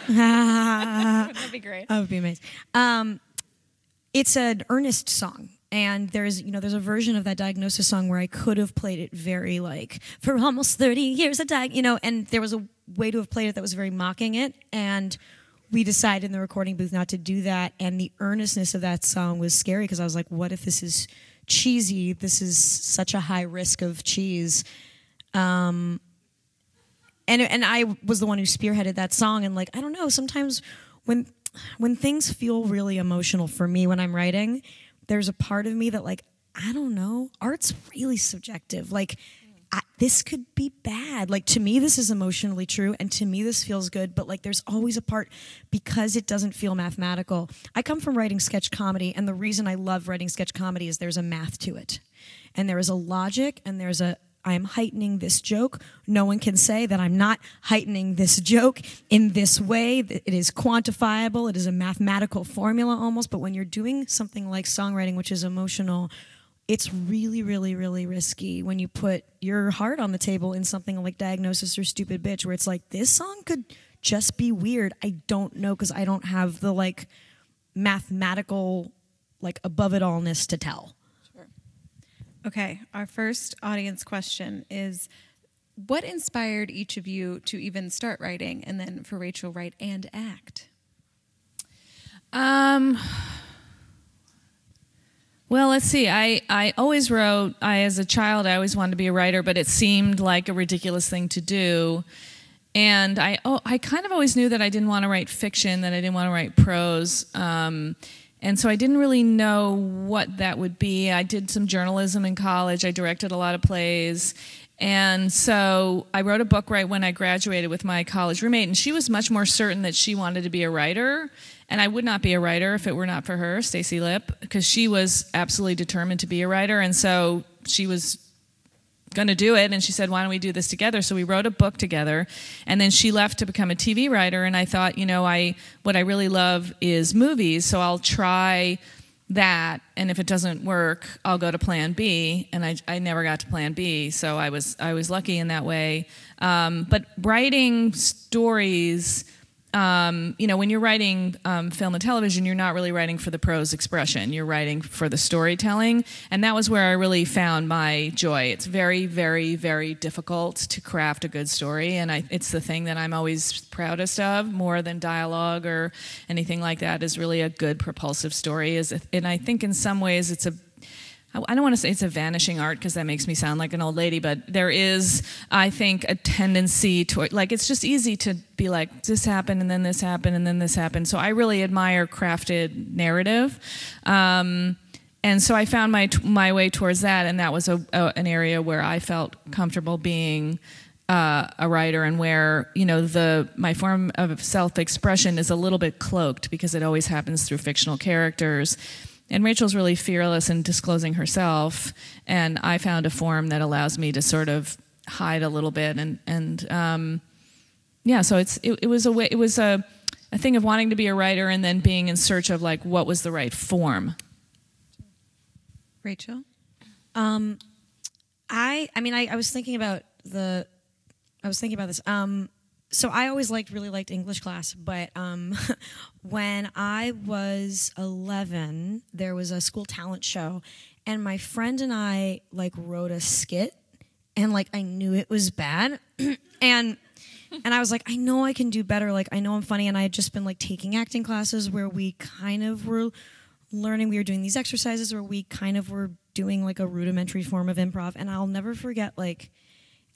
That [LAUGHS]
That'd be great.
That would be amazing. Um, it's an earnest song, And there's, you know, there's a version of that diagnosis song where I could have played it very like for almost 30 years a diag, you know, and there was a way to have played it that was very mocking it. And we decided in the recording booth not to do that. And the earnestness of that song was scary because I was like, what if this is cheesy? This is such a high risk of cheese. Um, and and I was the one who spearheaded that song. And like, I don't know, sometimes when when things feel really emotional for me when I'm writing, there's a part of me that like I don't know. Art's really subjective. Like I, this could be bad. Like to me, this is emotionally true, and to me, this feels good. But like, there's always a part because it doesn't feel mathematical. I come from writing sketch comedy, and the reason I love writing sketch comedy is there's a math to it, and there is a logic, and there's a I am heightening this joke. No one can say that I'm not heightening this joke in this way. It is quantifiable. It is a mathematical formula almost. But when you're doing something like songwriting, which is emotional, it's really, really, really risky when you put your heart on the table in something like Diagnosis or Stupid Bitch, where it's like, this song could just be weird. I don't know because I don't have the like mathematical, like above it allness to tell.
Okay, our first audience question is what inspired each of you to even start writing and then for Rachel write and act?
Um well, let's see. I, I always wrote, I as a child, I always wanted to be a writer, but it seemed like a ridiculous thing to do. And I, oh, I kind of always knew that I didn't want to write fiction, that I didn't want to write prose. Um, and so I didn't really know what that would be. I did some journalism in college, I directed a lot of plays. And so I wrote a book right when I graduated with my college roommate, and she was much more certain that she wanted to be a writer. And I would not be a writer if it were not for her, Stacy Lipp, because she was absolutely determined to be a writer. And so she was going to do it. And she said why don't we do this together? So we wrote a book together. And then she left to become a tv writer. And i thought you know i what i really love is movies. So i'll try that. And if it doesn't work i'll go to plan b. And i, I never got to plan b. So i was i was lucky in that way. Um, but writing stories um, you know, when you're writing um, film and television, you're not really writing for the prose expression. You're writing for the storytelling. And that was where I really found my joy. It's very, very, very difficult to craft a good story. And I, it's the thing that I'm always proudest of more than dialogue or anything like that is really a good propulsive story. Is And I think in some ways it's a I don't want to say it's a vanishing art because that makes me sound like an old lady, but there is, I think, a tendency to like it's just easy to be like this happened and then this happened and then this happened. So I really admire crafted narrative. Um, and so I found my my way towards that, and that was a, a, an area where I felt comfortable being uh, a writer, and where you know the my form of self expression is a little bit cloaked because it always happens through fictional characters and Rachel's really fearless in disclosing herself, and I found a form that allows me to sort of hide a little bit, and and um, yeah, so it's it, it was a way, it was a a thing of wanting to be a writer and then being in search of like what was the right form.
Rachel,
um, I I mean I, I was thinking about the I was thinking about this. Um, so I always liked really liked English class, but um, [LAUGHS] when I was 11, there was a school talent show, and my friend and I like wrote a skit, and like I knew it was bad, [CLEARS THROAT] and and I was like, I know I can do better. Like I know I'm funny, and I had just been like taking acting classes where we kind of were learning. We were doing these exercises where we kind of were doing like a rudimentary form of improv, and I'll never forget like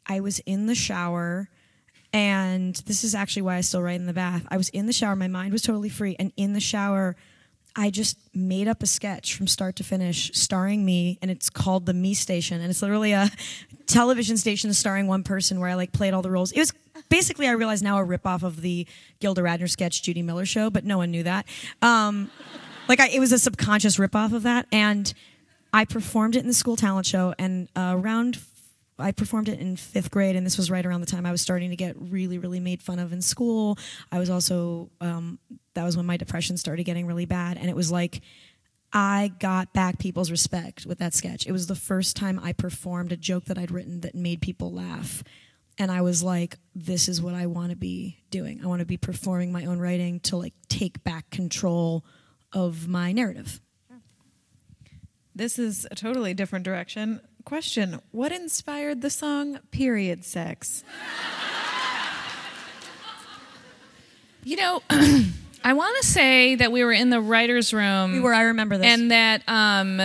I was in the shower and this is actually why I still write in the bath. I was in the shower, my mind was totally free, and in the shower, I just made up a sketch from start to finish starring me, and it's called the Me Station, and it's literally a [LAUGHS] television station starring one person where I like played all the roles. It was basically I realize now a ripoff of the Gilda Radner sketch Judy Miller show, but no one knew that. Um, like I, it was a subconscious ripoff of that, and I performed it in the school talent show, and uh, around I performed it in fifth grade, and this was right around the time I was starting to get really, really made fun of in school. I was also, um, that was when my depression started getting really bad. And it was like, I got back people's respect with that sketch. It was the first time I performed a joke that I'd written that made people laugh. And I was like, this is what I want to be doing. I want to be performing my own writing to like take back control of my narrative.
This is a totally different direction. Question What inspired the song Period Sex?
You know, [CLEARS THROAT] I want to say that we were in the writers' room.
We were. I remember this.
and that um,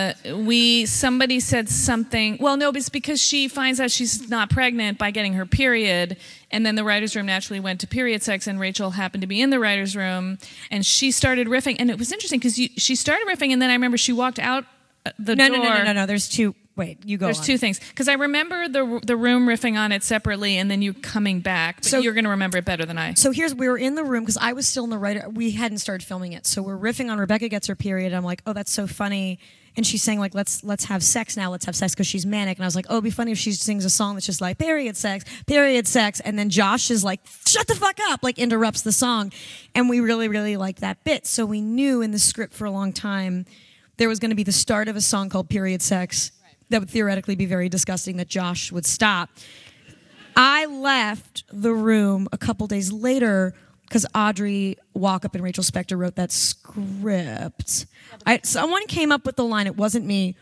we somebody said something. Well, no, it's because she finds out she's not pregnant by getting her period, and then the writers' room naturally went to period sex, and Rachel happened to be in the writers' room, and she started riffing, and it was interesting because she started riffing, and then I remember she walked out uh, the
no,
door.
no, no, no, no, no. There's two. Wait, you go.
There's
on.
two things because I remember the the room riffing on it separately, and then you coming back. But
So-
you're going to remember it better than I.
So here's we were in the room because I was still in the writer. We hadn't started filming it, so we're riffing on Rebecca gets her period. I'm like, oh, that's so funny. And she's saying like, let's let's have sex now. Let's have sex because she's manic. And I was like, oh, it'd be funny if she sings a song that's just like period sex, period sex. And then Josh is like, shut the fuck up, like interrupts the song. And we really really liked that bit. So we knew in the script for a long time there was going to be the start of a song called period sex that would theoretically be very disgusting that Josh would stop. I left the room a couple days later because Audrey Wauchope and Rachel Specter wrote that script. I, someone came up with the line. It wasn't me.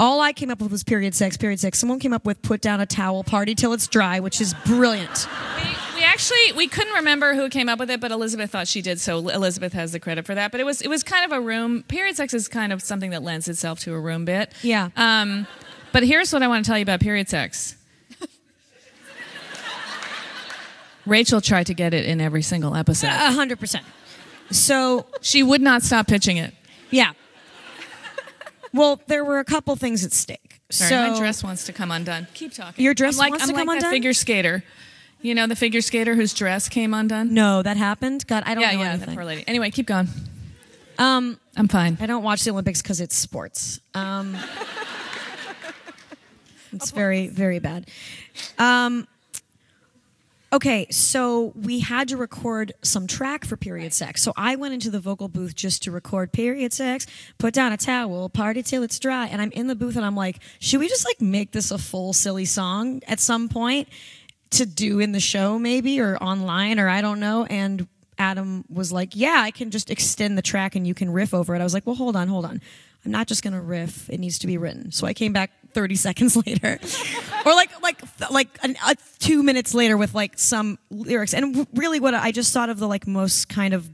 All I came up with was period sex, period sex. Someone came up with put down a towel, party till it's dry, which is brilliant.
We, we actually we couldn't remember who came up with it, but Elizabeth thought she did, so Elizabeth has the credit for that. But it was it was kind of a room. Period sex is kind of something that lends itself to a room bit.
Yeah.
Um, but here's what I want to tell you about period sex. Rachel tried to get it in every single episode.
A hundred percent. So
She would not stop pitching it.
yeah. Well, there were a couple things at stake.
Sorry,
so
my dress wants to come undone. Keep talking.
Your dress
I'm like,
wants
I'm
to
like
come
that
undone?
figure skater. You know the figure skater whose dress came undone.
no, that happened. God, I don't
yeah,
know
yeah,
anything.
poor lady. Anyway, keep going.
Um,
I'm fine.
I don't watch the Olympics because it's sports. Um, it's very, very bad. Um, okay, so we had to record some track for period sex. So I went into the vocal booth just to record period sex, put down a towel, party till it's dry. And I'm in the booth and I'm like, should we just like make this a full silly song at some point to do in the show maybe or online or I don't know. And Adam was like, yeah, I can just extend the track and you can riff over it. I was like, well, hold on, hold on. I'm not just gonna riff. It needs to be written. So I came back 30 seconds [LAUGHS] later, or like like like an, uh, two minutes later with like some lyrics. And really, what I just thought of the like most kind of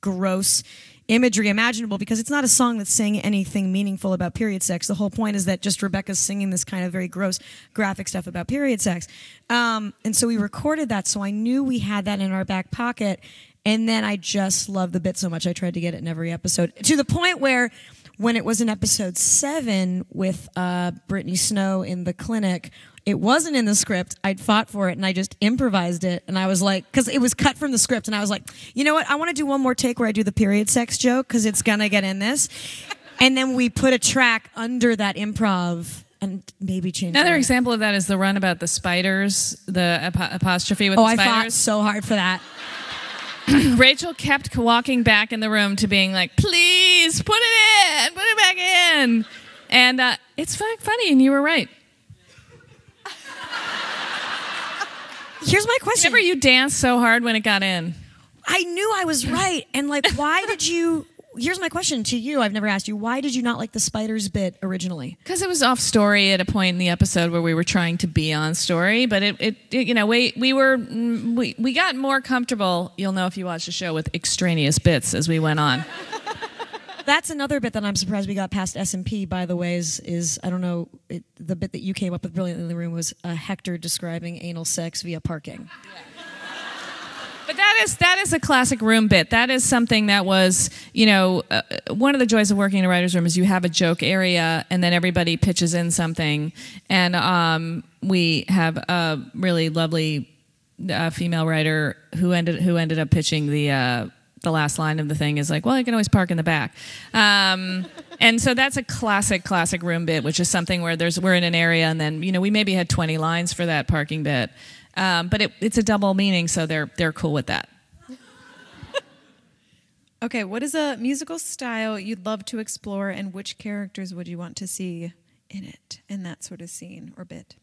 gross imagery imaginable because it's not a song that's saying anything meaningful about period sex. The whole point is that just Rebecca's singing this kind of very gross graphic stuff about period sex. Um, and so we recorded that, so I knew we had that in our back pocket. And then I just loved the bit so much I tried to get it in every episode to the point where when it was in episode seven with uh, Brittany Snow in the clinic, it wasn't in the script. I'd fought for it and I just improvised it. And I was like, because it was cut from the script. And I was like, you know what? I want to do one more take where I do the period sex joke because it's going to get in this. And then we put a track under that improv and maybe change
Another example of that is the run about the spiders, the apo- apostrophe with
Oh,
the
I fought
spiders.
so hard for that. [CLEARS THROAT]
Rachel kept walking back in the room to being like, "Please put it in, put it back in," and uh, it's fu- funny, and you were right.
Here's my question.
Remember, you danced so hard when it got in.
I knew I was right. And like, why did you? Here's my question to you. I've never asked you. Why did you not like the spiders bit originally?
Because it was off story at a point in the episode where we were trying to be on story, but it, it, it- you know, we we were mm, we, we got more comfortable. You'll know if you watch the show with extraneous bits as we went on. [LAUGHS]
That's another bit that I'm surprised we got past S&P. By the way, is, is I don't know it, the bit that you came up with brilliantly in the room was uh, Hector describing anal sex via parking.
But that is that is a classic room bit. That is something that was, you know, uh, one of the joys of working in a writer's room is you have a joke area, and then everybody pitches in something, and um, we have a really lovely uh, female writer who ended who ended up pitching the. Uh, the last line of the thing is like, well, I can always park in the back, um, and so that's a classic, classic room bit, which is something where there's we're in an area, and then you know we maybe had 20 lines for that parking bit, um, but it, it's a double meaning, so they're they're cool with that. [LAUGHS]
Okay, what is a musical style you'd love to explore, and which characters would you want to see in it, in that sort of scene or bit?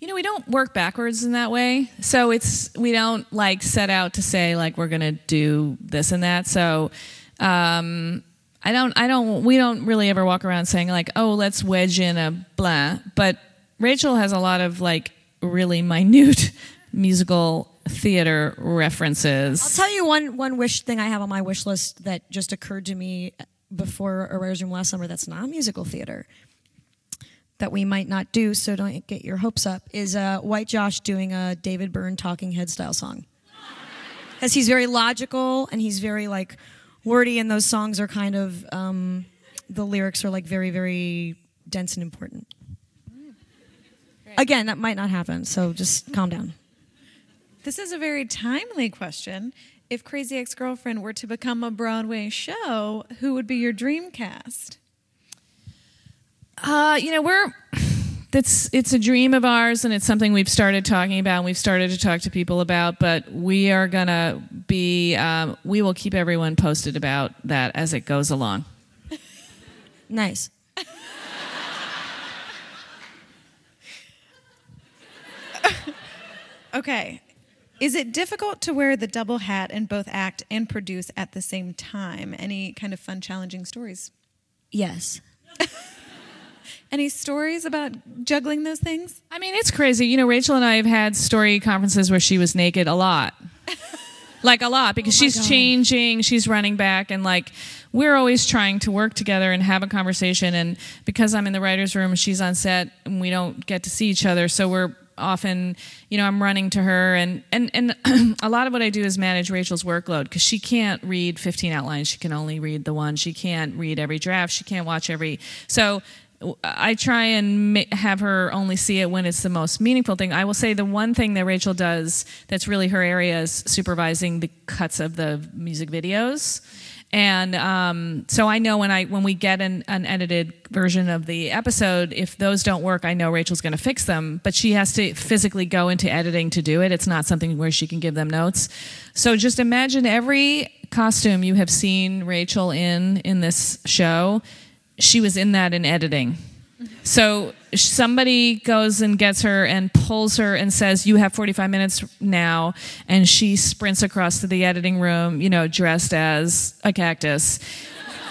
You know, we don't work backwards in that way. So it's we don't like set out to say like we're gonna do this and that. So um, I don't I don't we don't really ever walk around saying like, "Oh, let's wedge in a blah." But Rachel has a lot of like really minute musical theater references.
I'll tell you one one wish thing I have on my wish list that just occurred to me before a writer's room last summer. That's not musical theater that we might not do. So don't get your hopes up. Is uh, White Josh doing a David Byrne Talking Head style song? [LAUGHS] Because he's very logical and he's very like wordy, and those songs are kind of um, the lyrics are like very very dense and important. Again, that might not happen, so just calm down.
This is a very timely question. If Crazy Ex Girlfriend were to become a Broadway show, who would be your dream cast?
Uh, you know, we're that's it's a dream of ours and it's something we've started talking about and we've started to talk to people about but we are gonna be um, we will keep everyone posted about that as it goes along
Nice. [LAUGHS]
Okay. Is it difficult to wear the double hat and both act and produce at the same time? Any kind of fun, challenging stories?
Yes. [LAUGHS]
Any stories about juggling those things?
i mean it's crazy you know rachel and i have had story conferences where she was naked a lot [LAUGHS] like a lot because
Oh
she's
God.
changing she's running back and like we're always trying to work together and have a conversation and because i'm in the writers room she's on set and we don't get to see each other so we're often you know i'm running to her and and and [CLEARS THROAT] a lot of what i do is manage rachel's workload because she can't read 15 outlines she can only read the one she can't read every draft she can't watch every so I try and have her only see it when it's the most meaningful thing. I will say the one thing that Rachel does that's really her area is supervising the cuts of the music videos. And um, so I know when I when we get an, an edited version of the episode, if those don't work, I know Rachel's going to fix them. But she has to physically go into editing to do it. It's not something where she can give them notes. So just imagine every costume you have seen Rachel in in this show she was in that in editing. So somebody goes and gets her and pulls her and says, "You have 45 minutes now," and she sprints across to the editing room, you know, dressed as a cactus,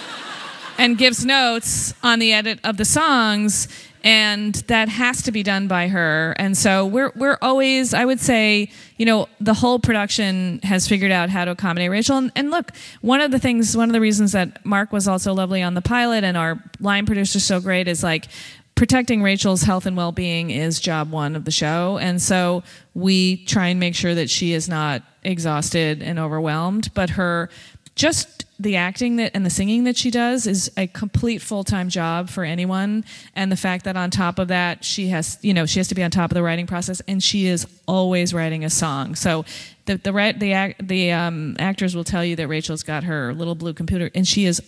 [LAUGHS] and gives notes on the edit of the songs. And that has to be done by her. And so we're we're always, I would say, you know, the whole production has figured out how to accommodate Rachel. And, and look, one of the things, one of the reasons that Marc was also lovely on the pilot and our line producer so great is like protecting Rachel's health and well-being is job one of the show. And so we try and make sure that she is not exhausted and overwhelmed, but her just the acting that and the singing that she does is a complete full-time job for anyone and the fact that on top of that she has you know she has to be on top of the writing process and she is always writing a song so the the the, the um, actors will tell you that Rachel's got her little blue computer and she is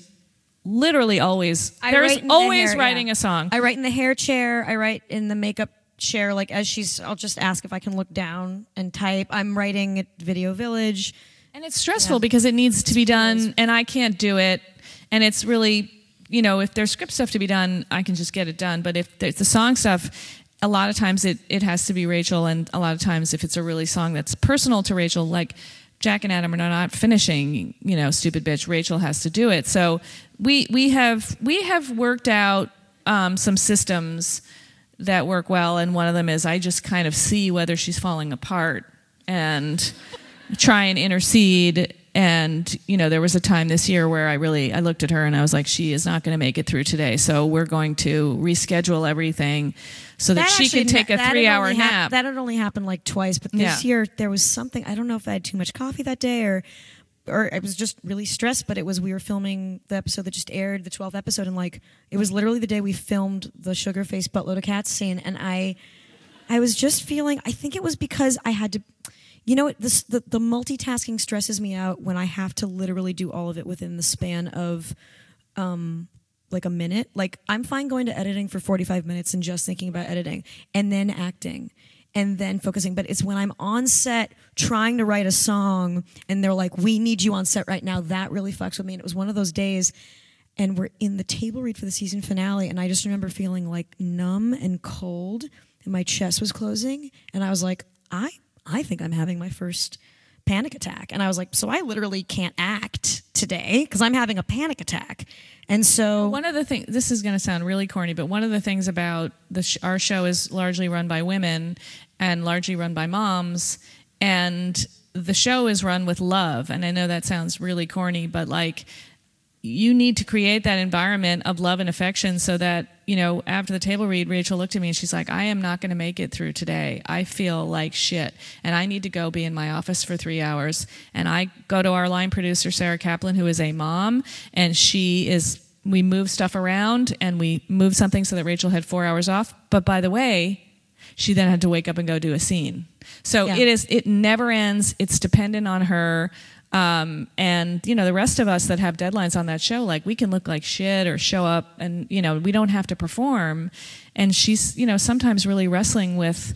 literally always
I
there's always
hair,
writing
yeah.
a song
I write in the hair chair. I write in the makeup chair. Like as she's, I'll just ask if I can look down and type. I'm writing at Video Village.
And it's stressful because it needs to be done, and I can't do it. And it's really, you know, if there's script stuff to be done, I can just get it done. But if there's the song stuff, a lot of times it, it has to be Rachel. And a lot of times, if it's a really song that's personal to Rachel, like Jack and Adam are not finishing, you know, stupid bitch, Rachel has to do it. So we, we, have, we have worked out um, some systems that work well. And one of them is I just kind of see whether she's falling apart. And try and intercede and you know there was a time this year where i really i looked at her and i was like she is not going to make it through today so we're going to reschedule everything so that, she
actually
can take a three hour
only hap-
nap
that had only happened like twice, but this
Yeah.
year there was something. I don't know if I had too much coffee that day or. Or I was just really stressed, but it was we were filming the episode that just aired, the 12th episode, and like it was literally the day we filmed the sugar face buttload of cats scene, and I, I was just feeling. I think it was because I had to, you know, this the the multitasking stresses me out when I have to literally do all of it within the span of um, like a minute. Like I'm fine going to editing for 45 minutes and just thinking about editing and then acting and then focusing. But it's when I'm on set trying to write a song and they're like, we need you on set right now. That really fucks with me. And it was one of those days and we're in the table read for the season finale. And I just remember feeling like numb and cold and my chest was closing. And I was like, I, I think I'm having my first panic attack. And I was like, so I literally can't act today because I'm having a panic attack. And so
One of the things, this is going to sound really corny, but one of the things about the sh- our show is largely run by women and largely run by moms, and the show is run with love. And I know that sounds really corny, but like you need to create that environment of love and affection so that you know after the table read rachel looked at me and she's like i am not going to make it through today. I feel like shit and i need to go be in my office for three hours. And i go to our line producer sarah kaplan who is a mom and she is we move stuff around and we move something so that rachel had four hours off. But by the way she then had to wake up and go do a scene. So
Yeah.
it is it never ends. It's dependent on her. Um, and you know the rest of us that have deadlines on that show like we can look like shit or show up and you know we don't have to perform. And she's you know sometimes really wrestling with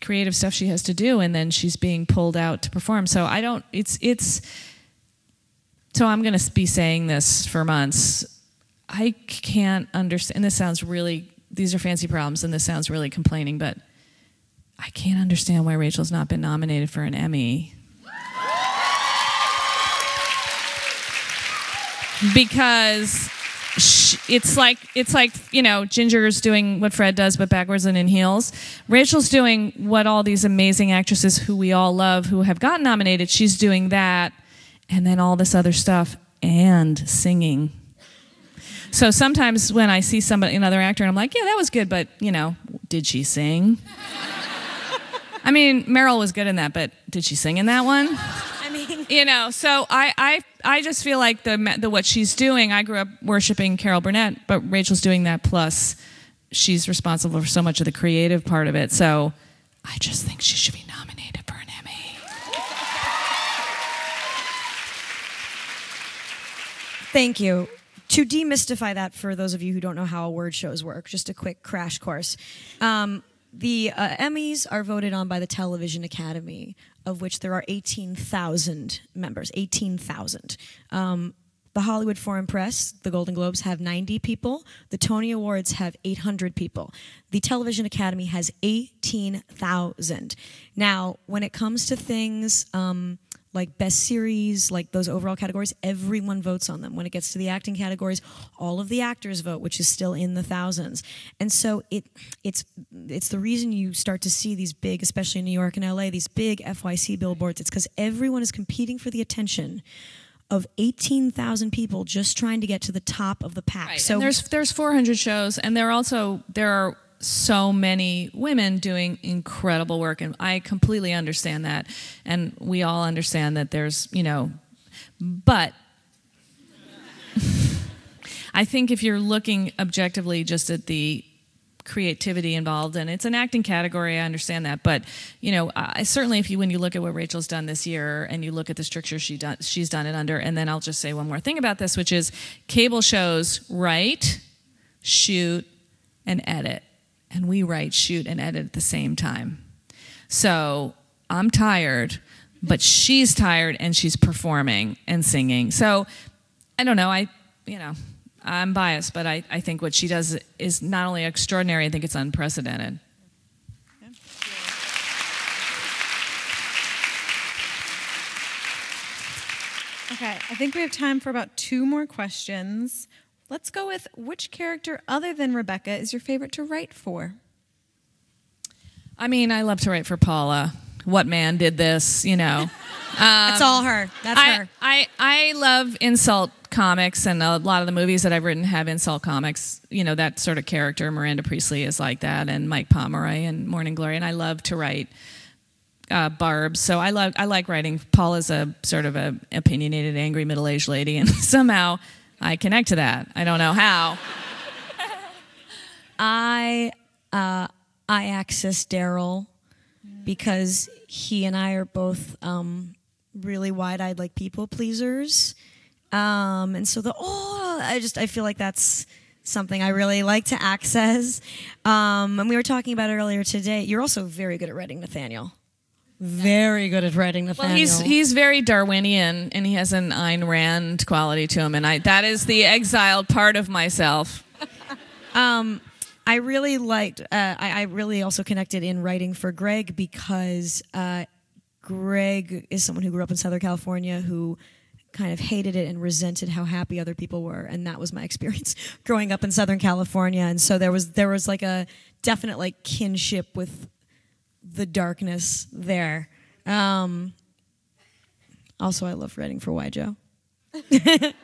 creative stuff she has to do and then she's being pulled out to perform. So i don't it's it's so i'm going to be saying this for months. I can't understand and this sounds really these are fancy problems and this sounds really complaining but i can't understand why rachel's not been nominated for an emmy because sh- it's like it's like you know Ginger's doing what Fred does but backwards and in heels. Rachel's doing what all these amazing actresses who we all love who have gotten nominated. She's doing that, and then all this other stuff and singing. So sometimes when I see somebody another actor and I'm like, yeah, that was good, but you know, did she sing? I mean, Meryl was good in that, but did she sing in that one? [LAUGHS]
I mean,
you know so I, I i just feel like the, the what she's doing i grew up worshiping carol burnett but rachel's doing that plus she's responsible for so much of the creative part of it so i just think she should be nominated for an emmy
Thank you. To demystify that for those of you who don't know how award shows work, just a quick crash course. Um, the uh, Emmys are voted on by the Television Academy, of which there are 18,000 members. 18,000. Um, the Hollywood Foreign Press, the Golden Globes have 90 people. The Tony Awards have 800 people. The Television Academy has 18,000. Now, when it comes to things um, like best series, like those overall categories, everyone votes on them. When it gets to the acting categories, all of the actors vote, which is still in the thousands. And so it it's it's the reason you start to see these big, especially in New York and LA, these big FYC billboards. It's because everyone is competing for the attention of 18,000 people just trying to get to the top of the pack.
so there's there's 400 shows and there are also there are so many women doing incredible work and i completely understand that and we all understand that there's you know but [LAUGHS] i think if you're looking objectively just at the creativity involved and it's an acting category i understand that but you know i certainly if you when you look at what rachel's done this year and you look at the structure she done, she's done it under and then i'll just say one more thing about this which is cable shows write shoot and edit and we write shoot and edit at the same time. So i'm tired but she's tired and she's performing and singing. So i don't know i you know i'm biased but i, I think what she does is not only extraordinary i think it's unprecedented.
Okay, I think we have time for about two more questions. Let's go with which character other than Rebecca is your favorite to write for?
i mean i love to write for paula what man did this you know [LAUGHS]
That's all her. That's
I,
her.
I, I love insult comics, and a lot of the movies that I've written have insult comics. You know, that sort of character. Miranda Priestly is like that, and Mike Pomeroy and Morning Glory. And I love to write uh, barbs. So I love I like writing. Paul is a sort of a opinionated, angry middle aged lady, and [LAUGHS] somehow I connect to that. I don't know how. [LAUGHS]
I uh, I access Daryl because he and I are both um, really wide-eyed, like people pleasers, um, and so the oh, I just I feel like that's something I really like to access. Um, and we were talking about it earlier today. You're also very good at writing Nathaniel. Very good at writing Nathaniel.
Well, he's he's very Darwinian, and he has an Ayn Rand quality to him, and I that is the exiled part of myself. [LAUGHS]
I really liked. Uh, I, I really also connected in writing for Greg because uh, Greg is someone who grew up in Southern California who kind of hated it and resented how happy other people were and that was my [LAUGHS] experience growing up in southern california and so there was there was like a definite like kinship with the darkness there um also i love writing for White Josh [LAUGHS]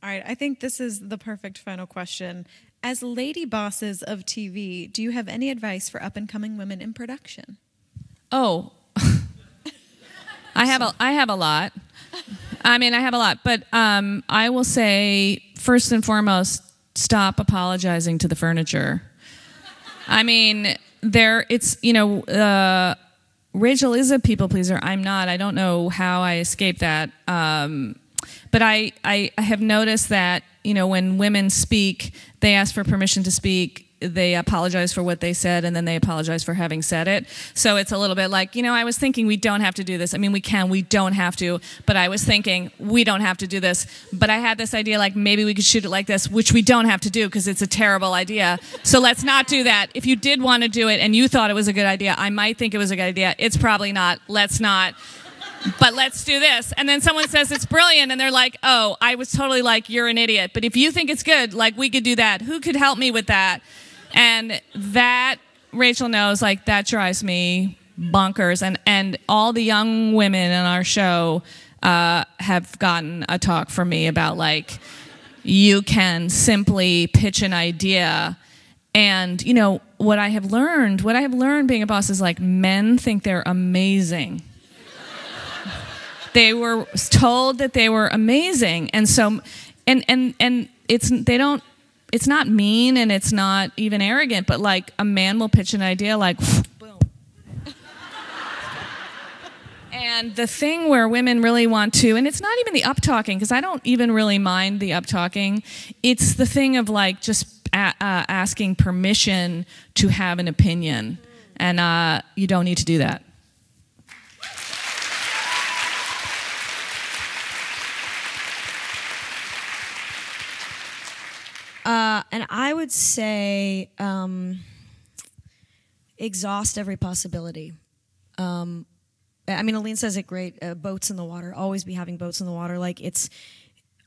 All right, I think this is the perfect final question. As lady bosses of TV, do you have any advice for up and coming women in production?
Oh, [LAUGHS] I have a I have a lot. I mean, I have a lot, but um, I will say first and foremost, stop apologizing to the furniture. I mean, there it's you know. Uh, Rachel is a people pleaser. I'm not. I don't know how I escaped that. Um, but I, I, I have noticed that you know when women speak, they ask for permission to speak. They apologize for what they said, and then they apologize for having said it. So it's a little bit like, you know, I was thinking we don't have to do this. I mean, we can, we don't have to. But I was thinking we don't have to do this. But I had this idea like maybe we could shoot it like this, which we don't have to do because it's a terrible idea. So let's not do that. If you did want to do it and you thought it was a good idea, I might think it was a good idea. It's probably not. Let's not but let's do this. And then someone says it's brilliant, and they're like, oh, I was totally like, you're an idiot. But if you think it's good, like, we could do that. Who could help me with that? And that, Rachel knows, like, that drives me bonkers. And, and all the young women in our show uh, have gotten a talk from me about, like, you can simply pitch an idea. And, you know, what I have learned, what I have learned being a boss is like men think they're amazing they were told that they were amazing and so and and and it's they don't it's not mean and it's not even arrogant but like a man will pitch an idea like boom. And the thing where women really want to and it's not even the up talking because i don't even really mind the up talking it's the thing of like just a- uh, asking permission to have an opinion. And uh, you don't need to do that
Uh, and I would say um, exhaust every possibility. Um, I mean, Aline says it great. Uh, boats in the water. Always be having boats in the water. Like it's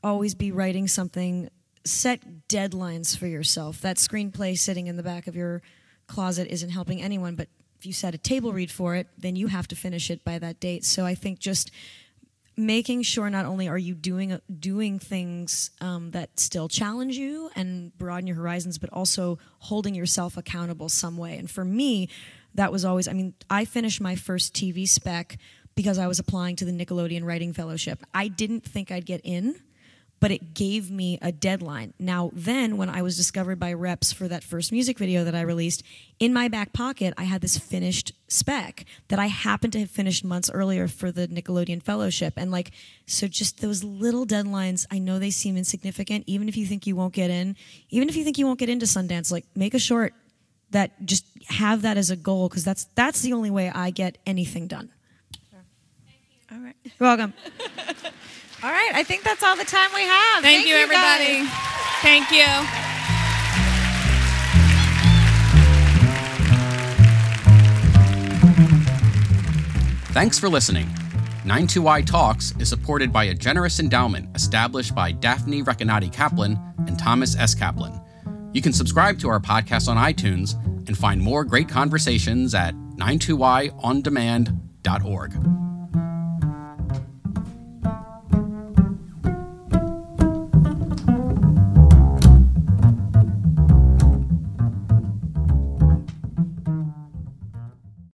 always be writing something. Set deadlines for yourself. That screenplay sitting in the back of your closet isn't helping anyone. But if you set a table read for it, then you have to finish it by that date. So I think just making sure not only are you doing doing things um, that still challenge you and broaden your horizons, but also holding yourself accountable some way. And for me, that was always. I mean, I finished my first TV spec because I was applying to the Nickelodeon Writing Fellowship. I didn't think I'd get in but it gave me a deadline. Now, then, when I was discovered by reps for that first music video that I released, in my back pocket, I had this finished spec that I happened to have finished months earlier for the Nickelodeon Fellowship. And like, so just those little deadlines, I know they seem insignificant, even if you think you won't get in, even if you think you won't get into Sundance, like, make a short that just have that as a goal because that's that's the only way I get anything done.
All right.
You're welcome. [LAUGHS]
All right, I think that's all the time we have.
Thank, you, everybody.
guys.
Thank you.
Thanks for listening. 92Y Talks is supported by a generous endowment established by Daphne Recanati Kaplan and Thomas S. Kaplan. You can subscribe to our podcast on iTunes and find more great conversations at 92yondemand.org.